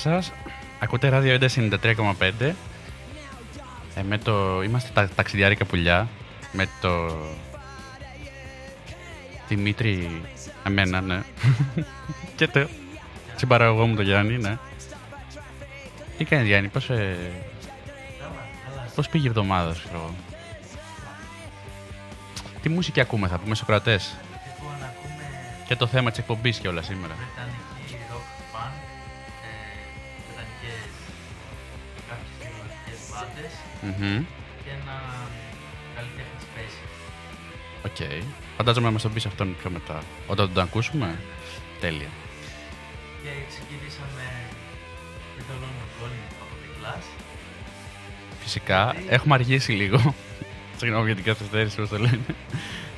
σας. Ακούτε ράδιο 93,5. Ε, με το... Είμαστε τα ταξιδιάρικα πουλιά. Με το... Δημήτρη... Εμένα, ναι. και το... Συμπαραγωγό μου το Γιάννη, ναι. Τι κάνει Γιάννη, πώς... Ε... Πώς πήγε η εβδομάδα σου, ξέρω. Τι μουσική ακούμε, θα πούμε Σοκρατές. Λοιπόν, ακούμε Και το θέμα της εκπομπής και όλα σήμερα. βρετανική μπάντες Μμμ. και ένα καλλιτέχνη space. Οκ. Φαντάζομαι να μας τον πεις αυτόν πιο μετά. Όταν τον ακούσουμε. Τέλεια. Και ξεκινήσαμε με το London Calling από την Clash. Φυσικά. Έχουμε αργήσει λίγο. Συγγνώμη για την καθυστέρηση, πώς το λένε.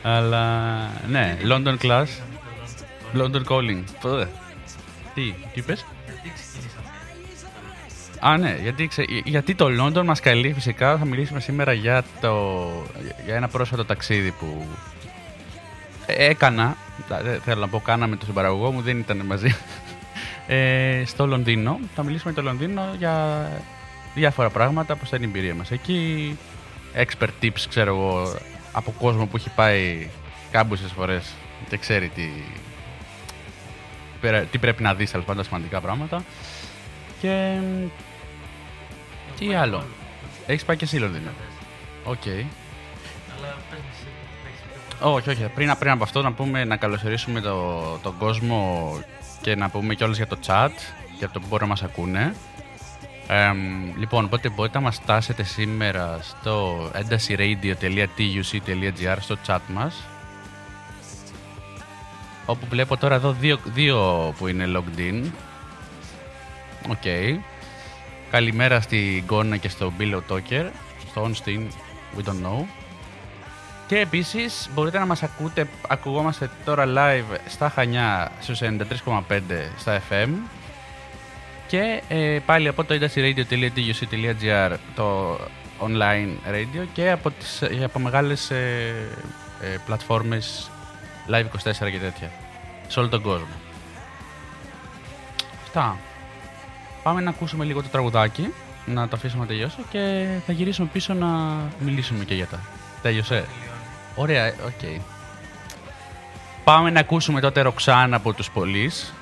Αλλά ναι, London Class, Ξεκινήσαμε το London Calling. London Calling. Πότε. Τι, τι είπες; Α, ναι, γιατί, ξε- γιατί το London μας καλεί φυσικά. Θα μιλήσουμε σήμερα για, το, για ένα πρόσφατο ταξίδι που ε, έκανα. Δεν θέλω να πω κάναμε το συμπαραγωγό μου, δεν ήταν μαζί. Ε, στο Λονδίνο. Θα μιλήσουμε για το Λονδίνο για διάφορα πράγματα, πώς ήταν η εμπειρία μας εκεί. Expert tips, ξέρω εγώ, από κόσμο που έχει πάει κάμποσες φορές και ξέρει τι, πέρα- τι πρέπει να δεις, τέλος πάντων, σημαντικά πράγματα. Και τι άλλο; Έχεις πάει και εσύ Λονδίνο. Οκ. Αλλά πες μου εσύ που έχεις πιο πολύ. Όχι, όχι. Πριν, πριν από αυτό να πούμε να καλωσορίσουμε το, τον κόσμο και να πούμε κιόλας για το chat για το που μπορούν να μας ακούνε. Εμ, λοιπόν, οπότε μπορείτε να μας φτάσετε σήμερα στο entasiradio.tuc.gr στο chat μας όπου βλέπω τώρα εδώ δύο, δύο που είναι logged in. Οκ. Καλημέρα στη Γκόνα και στο Pillow Talker. Στο Onstein, we don't know. Και επίσης μπορείτε να μας ακούτε, ακουγόμαστε τώρα live στα Χανιά στους 93,5 στα FM και ε, πάλι από το entasiradio.tuc.gr το online radio και από, τις, ε, από μεγάλες ε, ε, πλατφόρμες live 24 και τέτοια σε όλο τον κόσμο. Αυτά. Πάμε να ακούσουμε λίγο το τραγουδάκι, να το αφήσουμε να τελειώσει και θα γυρίσουμε πίσω να μιλήσουμε και για τα. Τέλειωσε. Τελειώνει. Ωραία, ε, οκ. Πάμε να ακούσουμε τότε Ροξάνα από τους Πολύς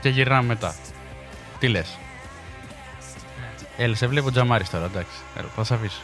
και γυρνάμε μετά. Τι λες; Έλα, σε βλέπω τζαμάρις τώρα, εντάξει. Έλα, θα σε αφήσω.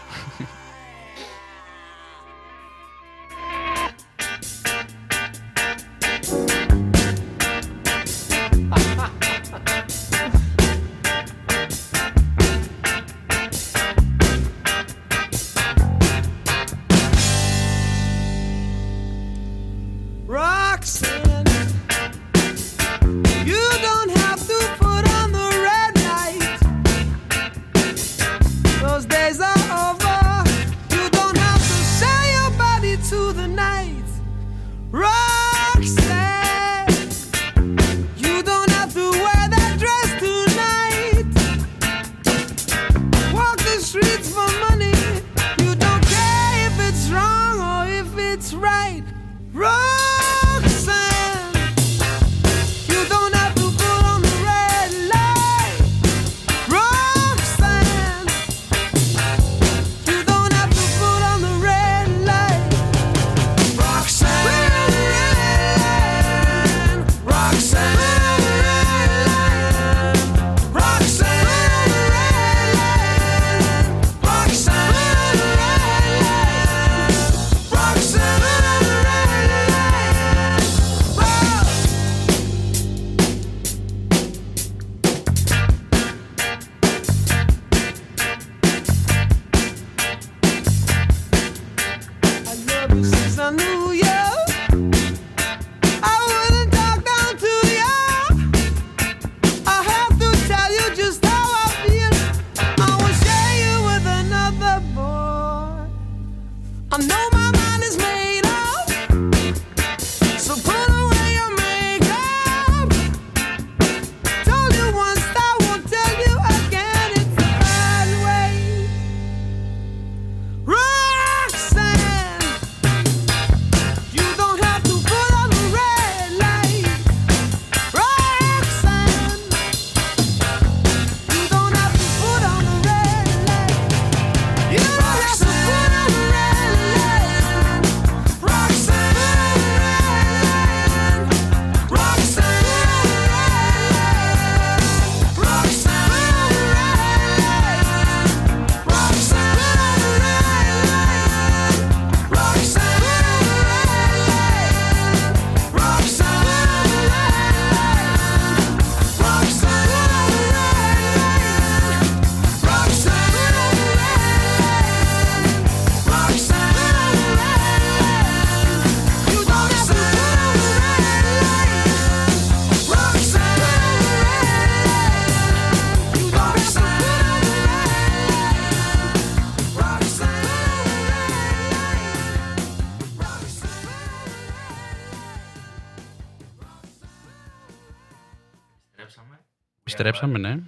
Επιστρέψαμε, ναι.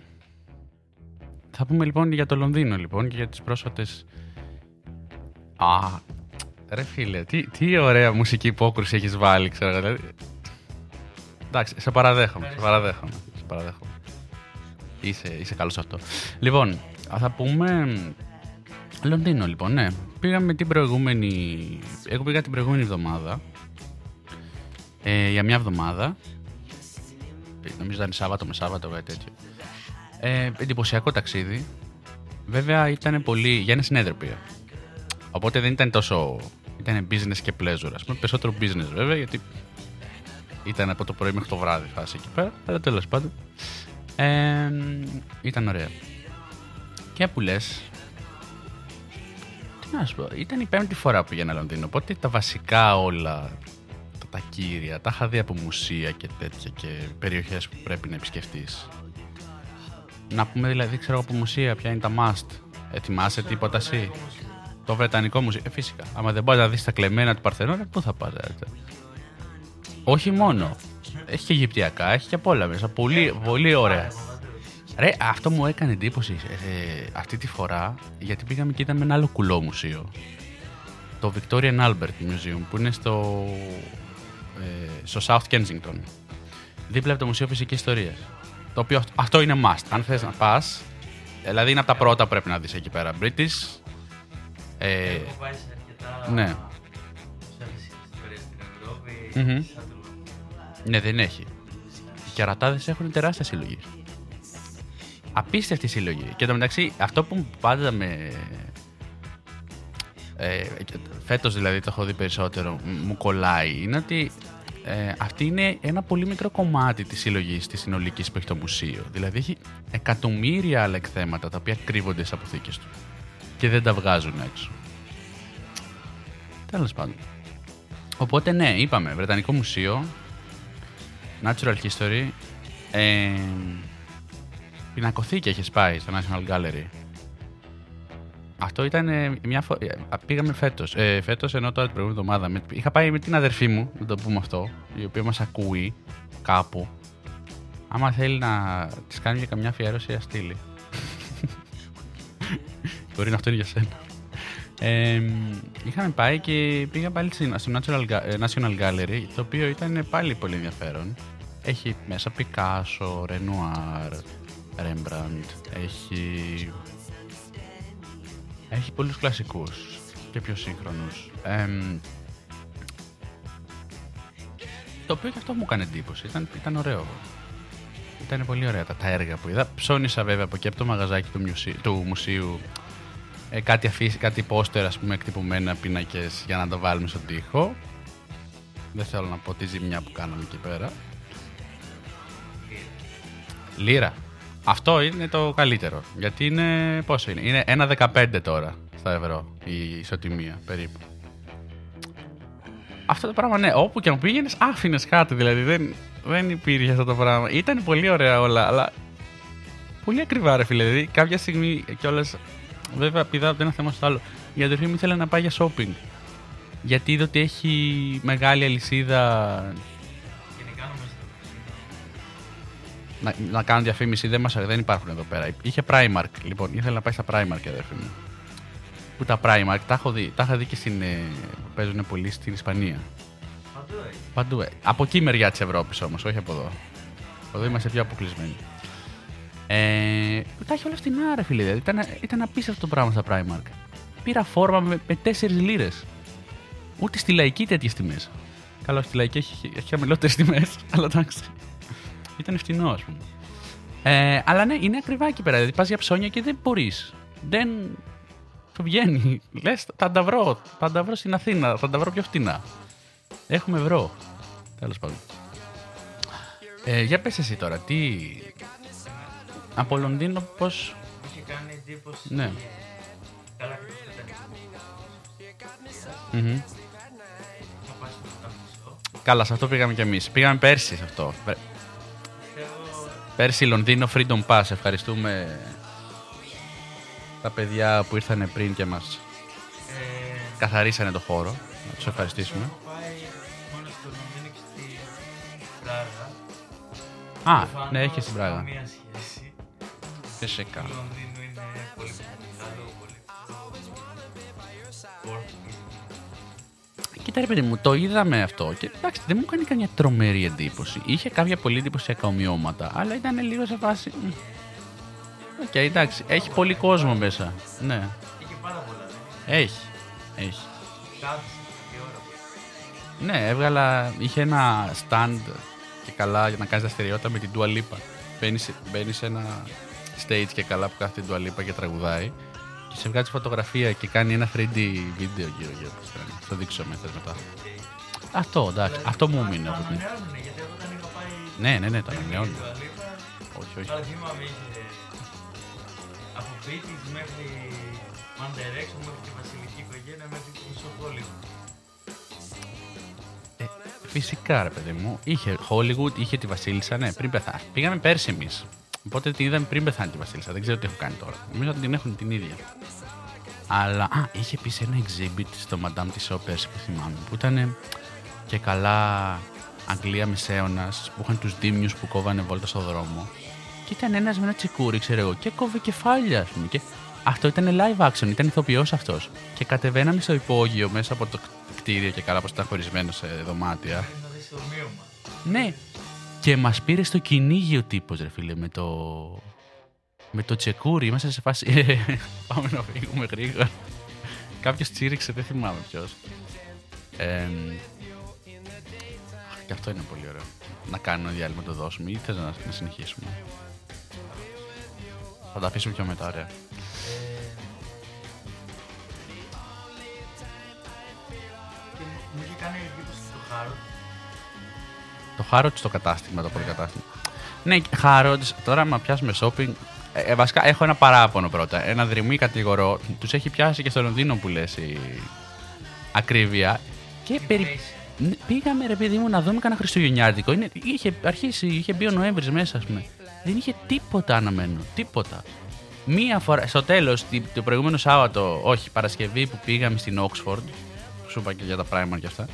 Θα πούμε λοιπόν για το Λονδίνο λοιπόν και για τις πρόσφατες... Α, ρε φίλε, τι, τι ωραία μουσική υπόκρουση έχεις βάλει, ξέρω. Δηλαδή... Εντάξει, σε παραδέχομαι, σε παραδέχομαι, σε παραδέχομαι. Είσαι, είσαι καλός σε αυτό. Λοιπόν, θα πούμε... Λονδίνο λοιπόν, ναι. Πήγαμε την προηγούμενη... Εγώ πήγα την προηγούμενη εβδομάδα. Ε, για μια εβδομάδα. Ε, Νομίζω ήταν Σάββατο με Σάββατο, κάτι τέτοιο. Ε, εντυπωσιακό ταξίδι. Βέβαια ήταν πολύ. για ένα συνέδριο πήγα. Οπότε δεν ήταν τόσο. ήταν business και pleasure. Α πούμε, περισσότερο business βέβαια, γιατί ήταν από το πρωί μέχρι το βράδυ φάση εκεί πέρα. Αλλά τέλος πάντων. Ε, ήταν ωραία. Και που λες. Τι να σου πω, ήταν η πέμπτη φορά που πήγαινα Λονδίνο. Οπότε τα βασικά όλα, τα, τα κύρια, τα είχα δει από μουσεία και τέτοια και περιοχές που πρέπει να επισκεφτείς. Να πούμε δηλαδή, ξέρω από μουσεία ποια είναι τα must. Ετοιμάσαι τίποτα εσύ; Το Βρετανικό μουσείο. Ε, φυσικά. Άμα δεν πάει να δεις τα κλεμμένα του Παρθενώνα, πού θα πας, ρε. Όχι μόνο. Έχει και Αιγυπτιακά, έχει και απ' όλα μέσα. Πολύ, πολύ ωραία. Ρε, αυτό μου έκανε εντύπωση ε, αυτή τη φορά, γιατί πήγαμε και είδαμε ένα άλλο κουλό μουσείο. Το Victorian Albert Museum, που είναι στο, ε, στο South Kensington. Δίπλα από το Μουσείο Φυσικής Ιστορίας. Το οποίο αυτό- αυτό είναι must. Αν θες να πας, δηλαδή είναι από τα πρώτα που πρέπει να δεις εκεί πέρα. British, ε, Έχω πάει σε αρκετά ναι. μουσεία ιστορίες στην Ευρώπη, Μμμ. σαν το Λονδίνο. Ναι, δεν έχει. Οι κερατάδες έχουν τεράστια συλλογή. Απίστευτη συλλογή. Και το μεταξύ, αυτό που πάντα με. Ε, Φέτος δηλαδή το έχω δει περισσότερο, μ- μου κολλάει, είναι ότι ε, αυτή είναι ένα πολύ μικρό κομμάτι της συλλογής της συνολικής που έχει το μουσείο. Δηλαδή έχει εκατομμύρια άλλα εκθέματα τα οποία κρύβονται στις αποθήκες του και δεν τα βγάζουν έξω. Τέλος πάντων. Οπότε ναι, είπαμε, Βρετανικό Μουσείο, Natural History, ε, πινακοθήκη έχεις πάει στο National Gallery. Αυτό ήταν ε, μια φορά. Πήγαμε φέτος. Ε, φέτος ενώ τώρα την προηγούμενη εβδομάδα. Με, είχα πάει με την αδερφή μου, να το πούμε αυτό, η οποία μας ακούει κάπου. Άμα θέλει να της κάνει για καμιά αφιέρωση, ας στείλει. Μπορεί να αυτό είναι για σένα. Ε, είχαμε πάει και πήγα πάλι στην- στο National, Ga- ε, National Gallery, το οποίο ήταν πάλι πολύ ενδιαφέρον. Έχει μέσα Picasso, Renoir, Rembrandt, έχει... Έχει πολλούς κλασικούς και πιο σύγχρονους. Εμ, το οποίο και αυτό μου έκανε εντύπωση. Ήταν, ήταν ωραίο. Ήταν πολύ ωραία τα, τα έργα που είδα. Ψώνισα βέβαια από εκεί από το μαγαζάκι του, μουσείου, του μουσείου ε, κάτι, αφήσει, κάτι πόστερ ας πούμε εκτυπωμένα πίνακες για να το βάλουμε στον τοίχο. Δεν θέλω να πω τη ζημιά που κάναμε εκεί πέρα. Λίρα. Αυτό είναι το καλύτερο. Γιατί είναι. Πόσο είναι, Είναι 1,15 τώρα στα ευρώ η ισοτιμία περίπου. Αυτό το πράγμα, ναι, όπου και αν πήγαινες, άφηνες κάτι δηλαδή. Δεν, δεν υπήρχε αυτό το πράγμα. Ήταν πολύ ωραία όλα, αλλά. Πολύ ακριβά, ρε φίλε. Δηλαδή, κάποια στιγμή κιόλας. Βέβαια, πηδά από το ένα θέμα στο άλλο. Η αδερφή μου ήθελε να πάει για shopping. Γιατί είδε ότι έχει μεγάλη αλυσίδα να, να κάνουν διαφήμιση. Δεν, μας, δεν υπάρχουν εδώ πέρα. Είχε Primark, λοιπόν. Ήθελε να πάει στα Primark, η αδερφή μου. Που τα Primark τα έχω δει, τα είχα δει και στην, ε, που παίζουν πολύ στην Ισπανία. Παντού έχει. Παντού. ε. Από εκεί η μεριά της Ευρώπης όμως, όχι από εδώ. Εδώ είμαστε πιο αποκλεισμένοι. Ε, τα έχει όλα στην άρα, φίλε. Δηλαδή, ήταν, ήταν απίστευτο το πράγμα στα Primark. Πήρα φόρμα με, με 4 λίρες. Ούτε στη λαϊκή τέτοιες τιμές. Καλά, στη λαϊκή έχει, έχει χαμηλότερες τιμές, αλλά εντάξει. Ήταν φτηνό, ας πούμε. Ε, αλλά ναι, είναι ακριβά εκεί πέρα. Δηλαδή, πας για ψώνια και δεν μπορείς. Δεν. Σου βγαίνει. Λες, θα τα βρω. Θα τα βρω στην Αθήνα. Θα τα βρω πιο φτηνά. Έχουμε ευρώ. Τέλος πάντων. Ε, για πες εσύ τώρα, τι. Από Λονδίνο πώς... Μου είχε κάνει εντύπωση. Ναι. Καλά και το Βρετανικό. Μμμ. Θα πάει στο Βρετανικό. Καλά, σε αυτό πήγαμε κι εμείς. Πήγαμε πέρσι σε αυτό. Πε- Θέλω Πέρσι Λονδίνο Freedom Pass. Ευχαριστούμε τα παιδιά που ήρθαν πριν και μας ε, καθαρίσανε το χώρο. Να τους ευχαριστήσουμε. Έχω πάει μόνο στο Λονδίνο και στη Πράγα. Α, Προφανώς, ναι, έχεις και στην Πράγα. Καμία σχέση. Φυσικά. Κοίτα ρε παιδί μου, το είδαμε αυτό και εντάξει δεν μου κάνει καμιά τρομερή εντύπωση. Είχε κάποια πολύ εντυπωσιακά ομοιώματα, αλλά ήταν λίγο σε φάση... μ. Οκ, εντάξει, έχει πολύ κόσμο μέσα. Ναι, Είχε πάρα πολλά, δεν είναι. έχει. Έχει. Κάθισε και ώρα που Ναι, έβγαλα, είχε ένα stand και καλά για να κάνεις δραστηριότητα με την Dua Lipa. Μπαίνεις σε, μπαίνεις σε ένα stage και καλά που κάθεται η Dua Lipa και τραγουδάει και σε βγάζει φωτογραφία και κάνει ένα 3D βίντεο γύρω γύρω από τη στρανή. Θα δείξω με θες μετά. Αυτό, εντάξει, αυτό μου μείνει Το από την. ανανεώνουν, γιατί εγώ όταν είχα πάει Ναι, ναι, ναι, το πριν ανανεώνουν. η Dua Lipa, Όχι, όχι. Τώρα θυμάμαι είχε από Beatles μέχρι One Direction μέχρι τη βασιλική οικογένεια μέχρι τη μισό Hollywood. Ε, φυσικά, ρε παιδί μου. Είχε Hollywood, είχε τη Βασίλισσα, ναι, πριν πεθάνει. Πήγαμε πέρσι εμείς. Οπότε την είδαμε πριν πεθάνει τη Βασίλισσα. Δεν ξέρω τι έχω κάνει τώρα. Νομίζω ότι την έχουν την ίδια. Αλλά, α, είχε επίσης ένα exhibit στο Madame της πέρσι που θυμάμαι. Που ήταν και καλά Αγγλία μεσαίωνας που είχαν τους δίμιους που κόβανε βόλτα στο δρόμο. Και ήταν ένας με ένα τσικούρι, ξέρω εγώ, και κόβε κεφάλια, ας πούμε. Και αυτό ήταν live action, ήταν ηθοποιός αυτός. Και κατεβαίναμε στο υπόγειο μέσα από το κτίριο και καλά, πώ ήταν χωρισμένο σε δωμάτια. Πρέπει να δεις το ομοίωμα. Ναι. Και μας πήρε στο κυνήγι ο τύπος, ρε φίλε, με το. Με το τσεκούρι. Είμαστε σε φάση. Πάμε να φύγουμε γρήγορα. Κάποιος τσίριξε, δεν θυμάμαι ποιος. Ε, και αυτό είναι πολύ ωραίο. Να κάνουμε ένα διάλειμμα το δώσουμε ή θες να, να συνεχίσουμε; Θα τα αφήσουμε πιο μετά, ωραία. Ε, και μου- μου είχε κάνει εντύπωση το χάρο. Το Harrods στο κατάστημα, το πολυκατάστημα. Ναι, Harrods, τώρα άμα πιάσουμε shopping. Ε, ε, βασικά έχω ένα παράπονο πρώτα. Ένα δρυμή κατηγορώ. Τους έχει πιάσει και στο Λονδίνο που λες η ακρίβεια. Και Η περι... face. Ναι, Πήγαμε ρε παιδί μου να δούμε κανένα Χριστουγεννιάτικο. Είναι, είχε αρχίσει, είχε μπει ο Νοέμβρης μέσα, ας πούμε. Δεν είχε τίποτα αναμένο. Τίποτα. Μία φορά, στο τέλος, το προηγούμενο Σάββατο, όχι, Παρασκευή που πήγαμε στην Oxford. Σου είπα και για τα Primark και αυτά.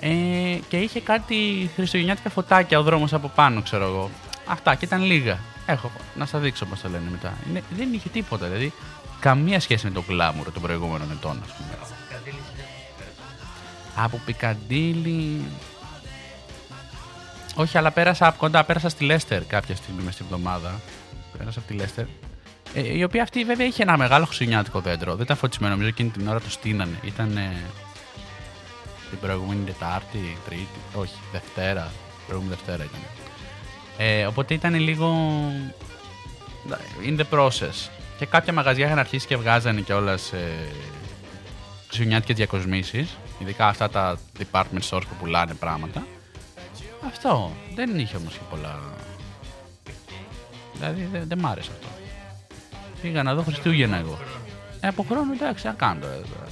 Ε, και είχε κάτι χριστουγεννιάτικα φωτάκια ο δρόμος από πάνω, ξέρω εγώ. Αυτά και ήταν λίγα. Έχω, να σας δείξω πώς το λένε μετά. Είναι, δεν είχε τίποτα, δηλαδή. Καμία σχέση με το γκλάμουρο των προηγούμενων ετών, ας πούμε. Από Πικαντήλη δεν πέρασε. Από Πικαντήλη. Όχι, αλλά πέρασα από κοντά. Πέρασα στη Λέστερ κάποια στιγμή μες στην εβδομάδα. Πέρασα από τη Λέστερ. Ε, η οποία αυτή βέβαια είχε ένα μεγάλο χριστουγεννιάτικο δέντρο. Δεν ήταν φωτισμένο, νομίζω εκείνη την ώρα το στείνανε. Ήταν ε, την προηγούμενη Τετάρτη, Τρίτη. Όχι, Δευτέρα. Προηγούμενη Δευτέρα ήταν. Ε, οπότε ήταν λίγο. in the process. Και κάποια μαγαζιά είχαν αρχίσει και βγάζανε κιόλας ε, χριστουγεννιάτικες διακοσμήσεις, ειδικά αυτά τα department stores που πουλάνε πράγματα. Αυτό. Δεν είχε όμως και πολλά... Δηλαδή δεν, δεν μ' άρεσε αυτό. Πήγα να δω Χριστούγεννα εγώ. Ε, από χρόνο εντάξει, να κάνω τώρα.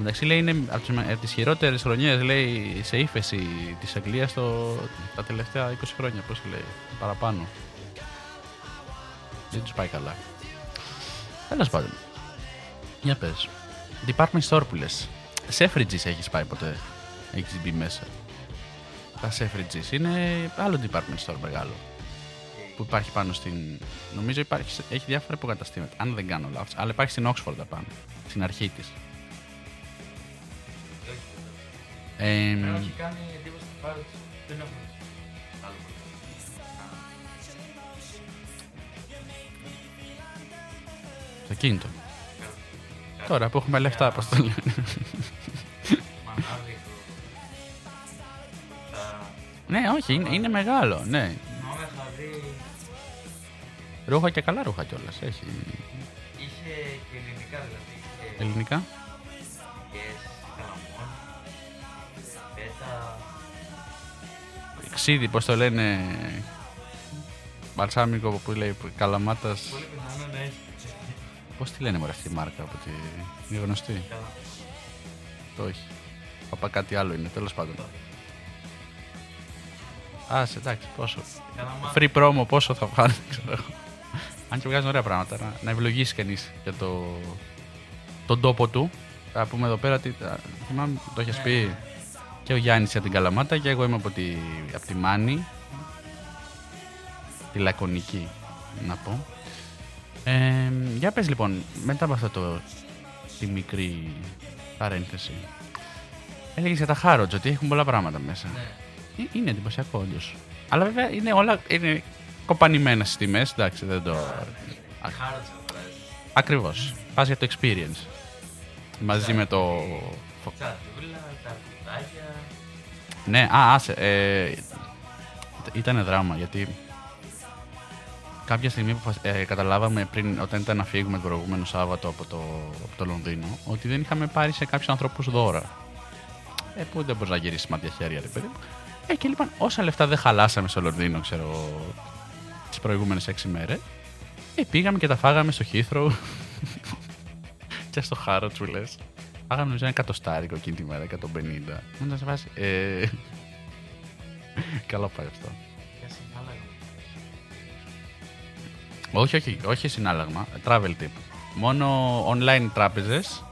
Τώρα. Εντάξει, λέει είναι από τις, από τις χειρότερες χρονιές, λέει, σε ύφεση της Αγγλίας το, τα τελευταία 20 χρόνια, πώς λέει, παραπάνω. Δεν τους πάει καλά. Τέλος πάντων. Για πες. Department store που λες. Selfridges έχεις πάει ποτέ; Έχεις μπει μέσα. Τα Selfridges είναι άλλο department store μεγάλο. Που υπάρχει πάνω στην... Νομίζω υπάρχει, σε- έχει διάφορα υποκαταστήματα. Αν δεν κάνω λάθος. Αλλά υπάρχει στην Oxford απάνω. Στην αρχή της. Εμένα έχει κάνει εντύπωση το χάρο της. Δεν έχω άλλο το κίνητο. Τώρα που έχουμε λεφτά, πώς το λένε. Μανάδικο. Τα... ναι, όχι, είναι, είναι μεγάλο. Ναι. Θυμάμαι είχα δει... Ρούχα και καλά ρούχα κιόλας. Έχει Είχε και ελληνικά δηλαδή. Είχε ελληνικά; Ξίδι, πώς το λένε. Μπαλσάμικο που λέει καλαμάτας. Πολύ πιθανό να έχει. Πώς τη λένε μωρέ αυτή η μάρκα από τη... Είναι γνωστή; Καλά. Το όχι. Παπα κάτι άλλο είναι, τέλος πάντων. Άσε, εντάξει, πόσο. Καλαμάτα. Free promo, πόσο θα βγάλει, ξέρω εγώ. Αν και βγάζουν ωραία πράγματα. Να, να ευλογήσει κανείς για το, τον τόπο του. Θα πούμε εδώ πέρα ότι α, θυμάμαι, το έχεις πει και ο Γιάννης από την Καλαμάτα και εγώ είμαι από τη, από τη Μάνη. Τη Λακωνική. να πω. Ε, για πες λοιπόν, μετά από αυτό το, τη μικρή παρένθεση. Έλεγες για τα Harrods ότι έχουν πολλά πράγματα μέσα. Ναι. Ε, Είναι εντυπωσιακό όντως. Αλλά βέβαια είναι όλα είναι κοπανημένα στις τιμές. Εντάξει, δεν το. Χάροτσα βγάζει. Ακριβώς. Πας για το experience. Μαζί με το. Τσατούλα, τα κουτάκια. Ναι, α, άσε. Ε, ήταν δράμα γιατί κάποια στιγμή που ε, καταλάβαμε πριν, όταν ήταν να φύγουμε το προηγούμενο Σάββατο από το, από το Λονδίνο, ότι δεν είχαμε πάρει σε κάποιους ανθρώπους δώρα. Ε, που δεν μπορείς να γυρίσεις μάτια χέρια, ρε παιδί μου. Ε, και λοιπόν, όσα λεφτά δεν χαλάσαμε στο Λονδίνο, ξέρω, τις προηγούμενες έξι μέρες, ε, πήγαμε και τα φάγαμε στο Heathrow και στο Χάρο, του λε. Φάγαμε νομίζω ένα εκατοστάρικο εκείνη τη μέρα, 150. Μου να σε βάζει. Ε, Καλά πάει αυτό. Για συνάλλαγμα. Όχι, όχι, όχι συνάλλαγμα. Travel tip. Μόνο online τράπεζες.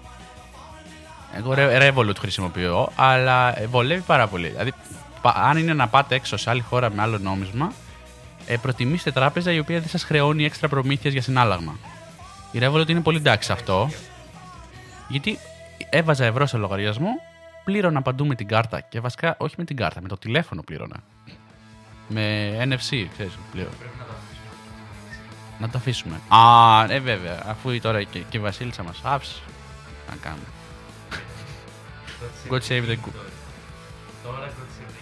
Εγώ Re- Revolut χρησιμοποιώ, αλλά ε, βολεύει πάρα πολύ. Δηλαδή, πα- αν είναι να πάτε έξω σε άλλη χώρα με άλλο νόμισμα, ε, προτιμήστε τράπεζα η οποία δεν σας χρεώνει έξτρα προμήθειες για συνάλλαγμα. Η Revolut είναι πολύ εντάξει σε αυτό. Γιατί έβαζα ευρώ σε λογαριασμό, πλήρωνα παντού με την κάρτα. Και βασικά όχι με την κάρτα, με το τηλέφωνο πλήρωνα. Με NFC, ξέρεις, πλέον. Πρέπει να το αφήσουμε. Να το αφήσουμε. Α, ε, βέβαια. Αφού τώρα και, και η Βασίλισσα μας άφησε. Να κάνουμε. God save the good. Τώρα God save the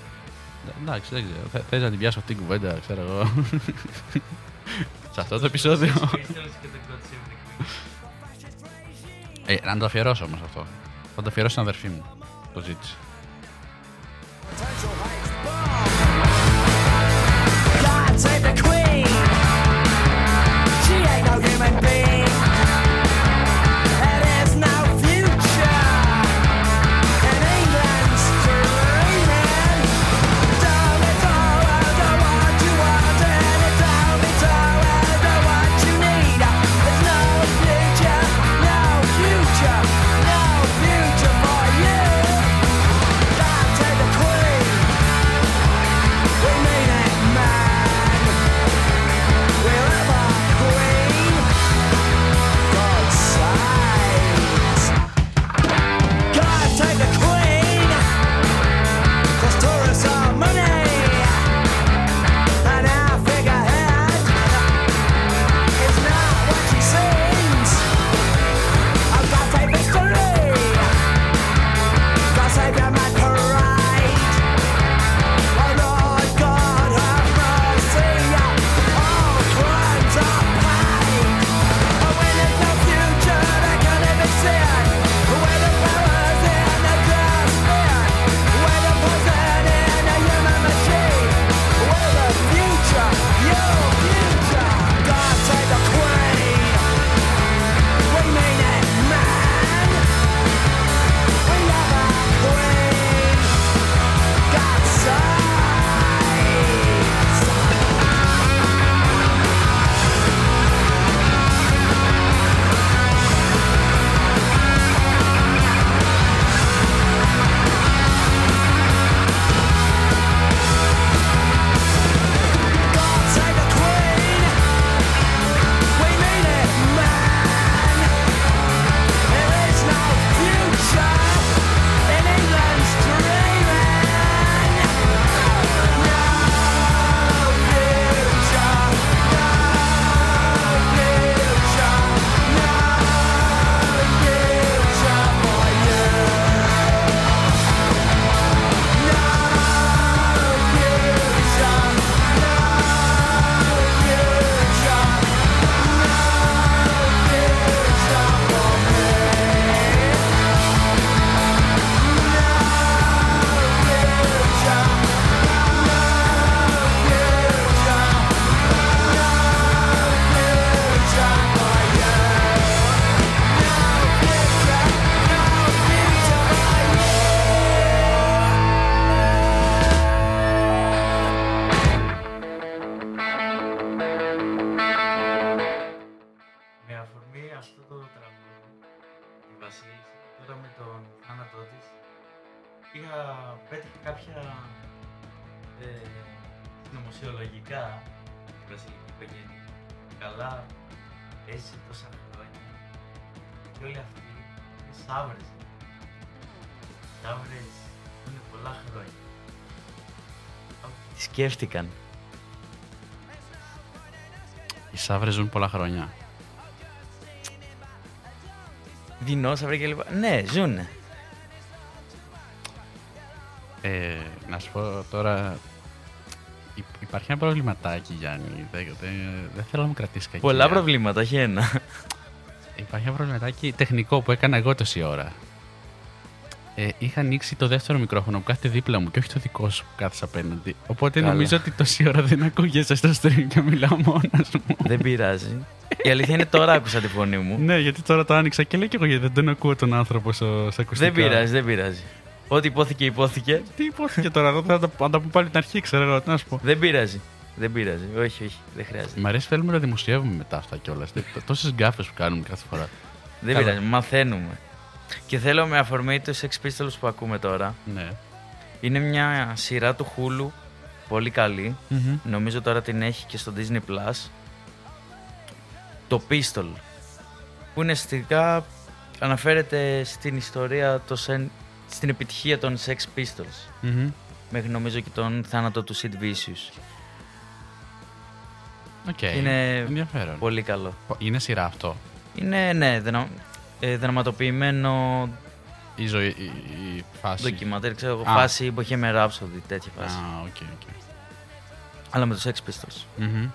good. Εντάξει, δεν ξέρω. Θε- Θες να την πιάσω αυτή την κουβέντα, ξέρω εγώ. Σε αυτό το επεισόδιο. Ε, να το αφιερώσω όμως αυτό. Θα το αφιερώσω στην αδερφή μου. Το ζήτησε. God σκέφτηκαν. Οι Σάβρε ζουν πολλά χρόνια. Δεινόσαυροι και λοιπά. Ναι, ζουνε. Ε, να σου πω τώρα. υ- Υπάρχει ένα προβληματάκι, Γιάννη. Δεν, δεν, δεν θέλω να μου κρατήσεις κακία. Πολλά προβλήματα, όχι ένα. Υπάρχει ένα προβληματάκι τεχνικό που έκανα εγώ τόση ώρα. Ε, είχα ανοίξει το δεύτερο μικρόφωνο που κάθεται δίπλα μου και όχι το δικό σου που κάθεσαι απέναντι. Οπότε Καλά. νομίζω ότι τόση ώρα δεν ακούγεσαι στο stream και μιλάω μόνος μου. Δεν πειράζει. Η αλήθεια είναι τώρα άκουσα τη φωνή μου. ναι, γιατί τώρα το άνοιξα και λέω και εγώ γιατί δεν τον ακούω τον άνθρωπο στο, στα ακουστικά. Δεν πειράζει, δεν πειράζει. Ό,τι υπόθηκε, υπόθηκε. Τι υπόθηκε τώρα, εδώ θα τα, θα τα πούμε πάλι την αρχή, ξέρω εγώ, τι να σου πω. Δεν πειράζει. Δεν πειράζει. Όχι, όχι, δεν χρειάζεται. Μ' αρέσει θέλουμε να δημοσιεύουμε μετά αυτά κιόλας. Τόσες γκάφες που κάνουμε κάθε φορά. Δεν Καλά. πειράζει, μαθαίνουμε. Και θέλω με αφορμή τους Sex Pistols που ακούμε τώρα. Ναι. Είναι μια σειρά του Hulu, πολύ καλή. Νομίζω τώρα την έχει και στο Disney Plus. Το Pistol. Που είναι αστικά αναφέρεται στην ιστορία, το σεν- στην επιτυχία των Sex Pistols. Μμμ. Μέχρι νομίζω και τον θάνατο του Sid Vicious. Οκ. Είναι ενδιαφέρον. Πολύ καλό. Είναι σειρά αυτό. Είναι, ναι, δρα... ε, δραματοποιημένο Η ζωή, η, η φάση. ντοκιμαντέρ, ξέρω εγώ, Α. φάση Bohemian Rhapsody, τέτοια φάση. Α, οκ, οκ. Αλλά με τους Sex Pistols. Μμμ.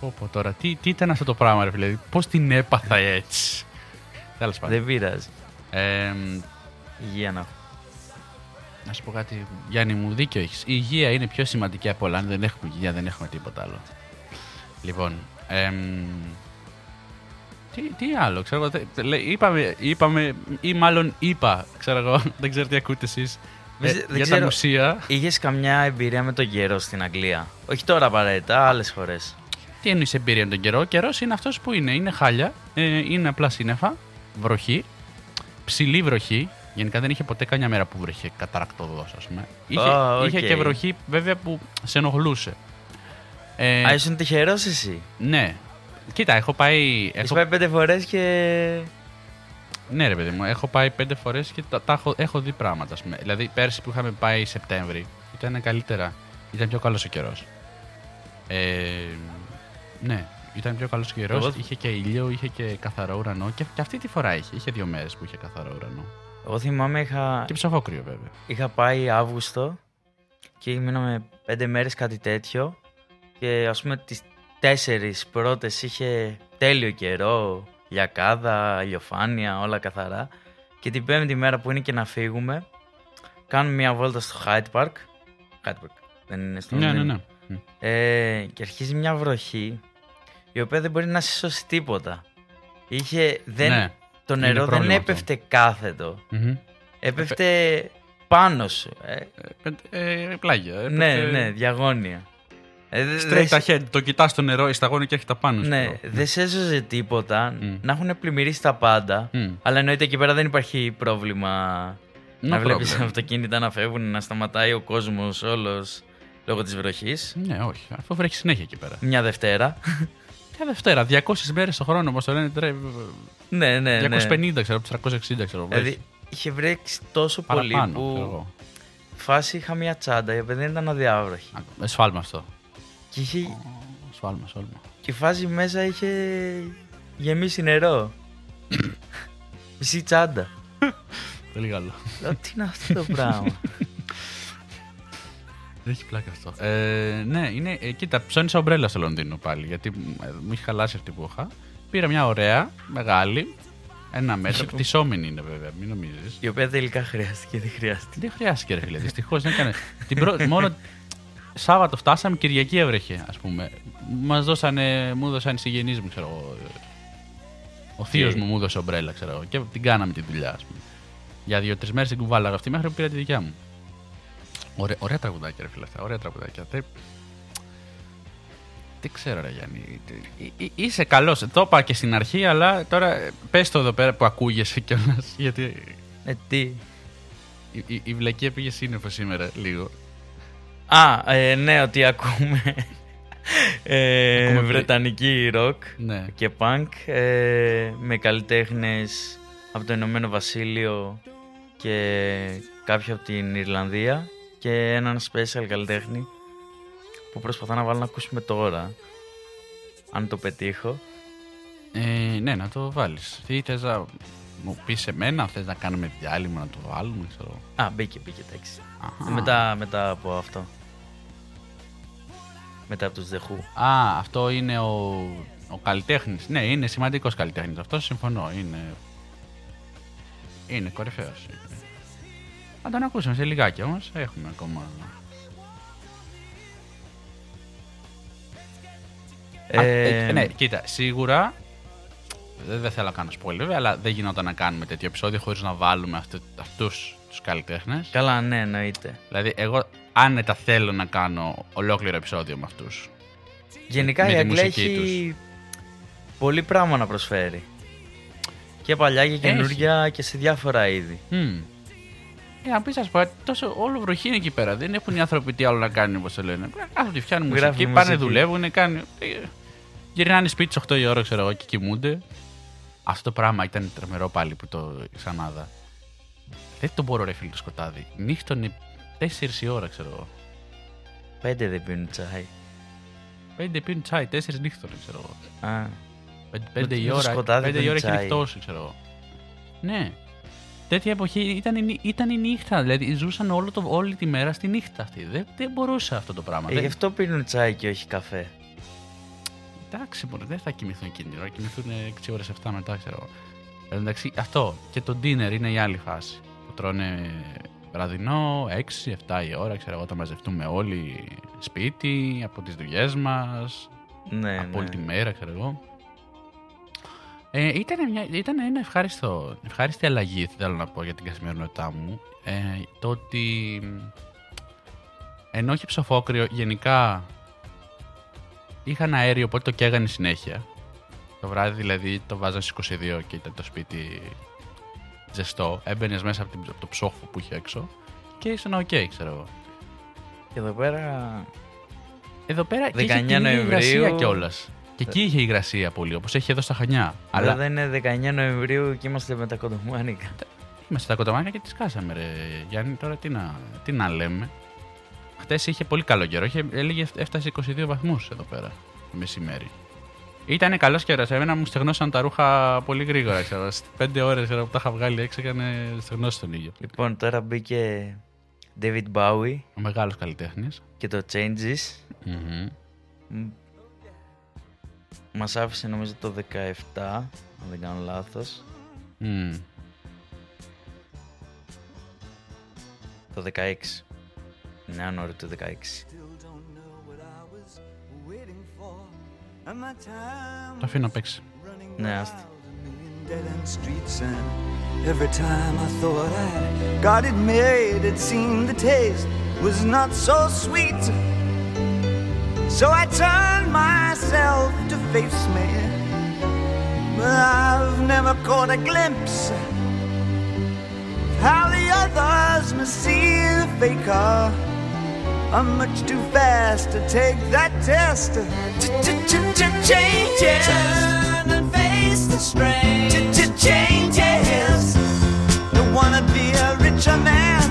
Πω, πω, τώρα, τι, τι ήταν αυτό το πράγμα, ρε φίλε; Πώς την έπαθα έτσι; Τέλος πάντων. Δεν πειράζει. Ε, Υγεία να έχω. να σου πω κάτι, Γιάννη μου, δίκιο έχεις. Η υγεία είναι πιο σημαντική από όλα. Αν δεν έχουμε υγεία, δεν έχουμε τίποτα άλλο. Λοιπόν, εμ, τι, τι άλλο, ξέρω εγώ. θε- λέει, είπαμε, είπαμε, ή μάλλον είπα, ξέρω εγώ, δεν ξέρω τι ακούτε εσείς, Δεν ε, ξε- δεν για ξέρω. τα μουσεία. Είχες καμιά εμπειρία με τον καιρό στην Αγγλία; Όχι τώρα απαραίτητα, άλλες φορέ. Τι εννοείς εμπειρία με τον καιρό; Ο καιρός είναι αυτός που είναι. Είναι χάλια, ε, είναι απλά σύννεφα, βροχή, ψιλή βροχή. Γενικά δεν είχε ποτέ καμιά μέρα που βρέχε καταρρακτωδώς, ας πούμε. Είχε, Α, οκ. είχε και βροχή, βέβαια, που σε ενοχλούσε. Ε, Α, ήσουν τυχερός εσύ; ναι. Κοίτα, έχω πάει. Έχεις Έχω, πάει πέντε φορές και. Ναι, ρε παιδί μου, έχω πάει πέντε φορές και τα, τα έχω, έχω δει πράγματα. Ας πούμε. Δηλαδή, πέρσι που είχαμε πάει Σεπτέμβρη ήταν καλύτερα. Ήταν πιο καλός ο καιρός. Ε, ναι, ήταν πιο καλός ο καιρός. Εγώ- Είχε και ήλιο, είχε και καθαρό ουρανό. Και, και αυτή τη φορά είχε. Είχε δύο μέρες που είχε καθαρό ουρανό. Εγώ θυμάμαι είχα, Και ψοφόκριο, βέβαια. είχα πάει Αύγουστο και μείναμε πέντε μέρες κάτι τέτοιο. Και ας πούμε τις τέσσερις πρώτες είχε τέλειο καιρό, λιακάδα, ηλιοφάνεια, όλα καθαρά. Και την πέμπτη μέρα που είναι και να φύγουμε, κάνουμε μια βόλτα στο Hyde Park. Hyde Park, δεν είναι στο Ναι, ναι, Λονδίνο. ναι. Μμ. Ε, και αρχίζει μια βροχή η οποία δεν μπορεί να σε σώσει τίποτα. Είχε, δεν, Ναι, το είναι νερό δεν πρόβλημα έπεφτε κάθετο. Μμμ. Έπεφτε πάνω σου. Ε, Ε, πεν- ε, πλάγια. ε, ναι, ε, ναι, διαγώνια. Ε, δε- Straight δε- ahead. Το κοιτάς στο νερό, η σταγόνη και έχει τα πάνω σου. Ναι, ξέρω. δεν σε έσωζε τίποτα. Μμ. Να έχουν πλημμυρίσει τα πάντα. Μμ. Αλλά εννοείται εκεί πέρα δεν υπάρχει πρόβλημα No να βλέπεις problem. αυτοκίνητα να φεύγουν, να σταματάει ο κόσμος όλος λόγω της βροχής. Ναι, όχι. Αφού βρέχει συνέχεια εκεί πέρα. Μια Δευτέρα. Ποια Δευτέρα, 200 μέρες το χρόνο, όπως το λένε. Τρε... ναι, ναι, ναι. 250, ξέρω, 360, ξέρω. βρέχει. Δηλαδή είχε βρέξει τόσο πολύ Παραπάνω, που ξέρω εγώ. φάση είχα μια τσάντα η οποία δεν ήταν αδιάβροχη. Α, ε, Σφάλμα αυτό. Και, είχε, Σφάλμα, σφάλμα. και η φάση μέσα είχε γεμίσει νερό. Μισή τσάντα. Πολύ καλό. Λέω, τι είναι αυτό το πράγμα; Δεν έχει πλάκα αυτό. Ε, ναι, είναι. Ε, κοίτα, ψώνισα ομπρέλα στο Λονδίνο πάλι. Γιατί ε, μου είχε χαλάσει αυτή που είχα. Πήρα μια ωραία, μεγάλη. Ένα μέτρο. Πτυσσόμενη είναι βέβαια, μην νομίζεις. η οποία τελικά χρειάστηκε, δεν χρειάστηκε. Δεν χρειάστηκε, ρε φίλε. Δυστυχώς δεν έκανε. Την πρω... Μόνο Σάββατο φτάσαμε, Κυριακή έβρεχε, ας πούμε. Μας δώσανε, μου έδωσαν οι συγγενείς μου, ξέρω εγώ. Ο θείος Τι; μου μου έδωσε ομπρέλα, ξέρω εγώ. Και την κάναμε τη δουλειά, ας πούμε. Για δύο-τρεις μέρες την κουβάλαγα αυτή μέχρι που πήρα τη δικιά μου. Ωραία, ωραία τραγουδάκια, ρε φίλε αυτά. Ωραία τραγουδάκια. Δεν, δεν ξέρω, ρε Γιάννη. Ε, ε, Είσαι καλός. Το είπα και στην αρχή, αλλά τώρα πες το εδώ πέρα που ακούγεσαι κιόλας. Γιατί Ε, τι; η, η, η βλακία πήγε σύννεφο σήμερα λίγο. Α, ε, ναι, ότι ακούμε. Ε, Ακούμε βρετανική rock Ναι. και punk ε, με καλλιτέχνες από το Ηνωμένο Βασίλειο και κάποιοι από την Ιρλανδία και έναν special καλλιτέχνη που προσπαθώ να βάλω να ακούσουμε τώρα αν το πετύχω Ε, ναι, να το βάλεις. Τι θες να μου πεις σε μένα, θες να κάνουμε διάλειμμα να το βάλουμε, ξέρω. Α, μπήκε, μπήκε, εντάξει. Αχα. Μετά, μετά από αυτό. Μετά από τους The Who. Α, αυτό είναι ο, ο καλλιτέχνης. Ναι, είναι σημαντικός καλλιτέχνης. Αυτός συμφωνώ. Είναι. Είναι κορυφαίος. Θα τον ακούσουμε σε λιγάκι όμως. Έχουμε ακόμα. Α, Ε, ε, ναι, κοίτα, σίγουρα. Δεν, δεν θέλω να κάνω spoiler, βέβαια, αλλά δεν γινόταν να κάνουμε τέτοιο επεισόδιο χωρίς να βάλουμε αυτούς τους καλλιτέχνες. Καλά, ναι, εννοείται. Δηλαδή, εγώ άνετα θέλω να κάνω ολόκληρο επεισόδιο με αυτούς. Γενικά με η τη Αγγλία μουσική έχει πολύ πράγμα να προσφέρει. Και παλιά και καινούργια και σε διάφορα είδη. Mm. Ε, αν πεις, α πούμε, τόσο όλο βροχή είναι εκεί πέρα. Δεν έχουν οι άνθρωποι τι άλλο να κάνουν, όπως το λένε. Κάθονται, φτιάχνουν Γράφουν μουσική, πάνε, μουσική. δουλεύουν, κάνουν. ε, Γυρνάνε σπίτι στις 8 η ώρα, ξέρω εγώ, και κοιμούνται. Αυτό το πράγμα ήταν τρομερό πάλι που το ξανάδα. Δεν το μπορώ, ρε φίλε, το σκοτάδι. Νύχτωνε 4 η ώρα, ξέρω εγώ. Πέντε δεν πίνουν τσάι. 5 πίνουν τσάι, 4 νύχτωνε, ξέρω εγώ. Α, 5 Με το η ώρα, σκοτάδι πέντε η πίνει ώρα έχει τσάι. νυχτώσει, ξέρω εγώ. Ναι. Τέτοια εποχή ήταν, η νύ- ήταν η νύχτα. Δηλαδή ζούσαν όλο το, όλη τη μέρα στη νύχτα αυτή. Δεν, δεν μπορούσε αυτό το πράγμα. ε, δεν, γι' αυτό πίνουν τσάι και όχι καφέ. Εντάξει, μπορεί, δεν θα κοιμηθούν εκείνη την ώρα. Κοιμηθούν 6 ώρες 7 μετά, ξέρω εγώ. Εν τω μεταξύ, αυτό και το dinner είναι η άλλη φάση. Που τρώνε βραδινό, 6-7 η ώρα, ξέρω εγώ, όταν μαζευτούμε όλοι σπίτι, από τις δουλειές μας, Ναι, από ναι. όλη τη μέρα, ξέρω εγώ. Ε, ήταν, μια, ήταν ένα ευχάριστο, ευχάριστη αλλαγή, θέλω να πω, για την καθημερινότητά μου. Ε, το ότι μ, ενώ είχε ψοφόκρυο, γενικά είχα ένα αέριο, οπότε το καίγανε συνέχεια. Το βράδυ δηλαδή το βάζαν στις 22 και ήταν το σπίτι ζεστό. Έμπαινες μέσα από, την, από το ψόφο που είχε έξω και ήσουν οκ, ξέρω εγώ. Και εδώ πέρα Εδώ πέρα και 19 είχε την ίδια Νοεμβρίου. υγρασία κιόλας. Και εκεί είχε υγρασία πολύ, όπως έχει εδώ στα Χανιά. Αλλά Αλλά δεν είναι 19 Νοεμβρίου και είμαστε με τα κοντομάνικα. είμαστε στα κοτομάνια και τις κάσαμε, ρε Γιάννη. Τώρα τι να, τι να λέμε. Χθε είχε πολύ καλό καιρό. Είχε, έλεγε έφτασε 22 βαθμούς εδώ πέρα το μεσημέρι. Ήταν καλός καιρός. Εμένα μου στεγνώσαν τα ρούχα πολύ γρήγορα. Ξέρω. Στις 5 ώρες που τα είχα βγάλει έξω έκανε στεγνώσει τον ήλιο. Λοιπόν, τώρα μπήκε David Bowie Ο μεγάλος καλλιτέχνης. και το Changes. Μ, Μας άφησε νομίζω το 17, αν δεν κάνω λάθος. Το 16. Ναι, αν ώρα το 16. Το αφήνω να παίξει. Ναι, άστα. dead end streets and every time I thought I got it made it seemed the taste was not so sweet so I turned myself to face me but I've never caught a glimpse of how the others must see the faker I'm much too fast to take that test. Changes. Turn and face the strain. Changes. Don't wanna be a richer man.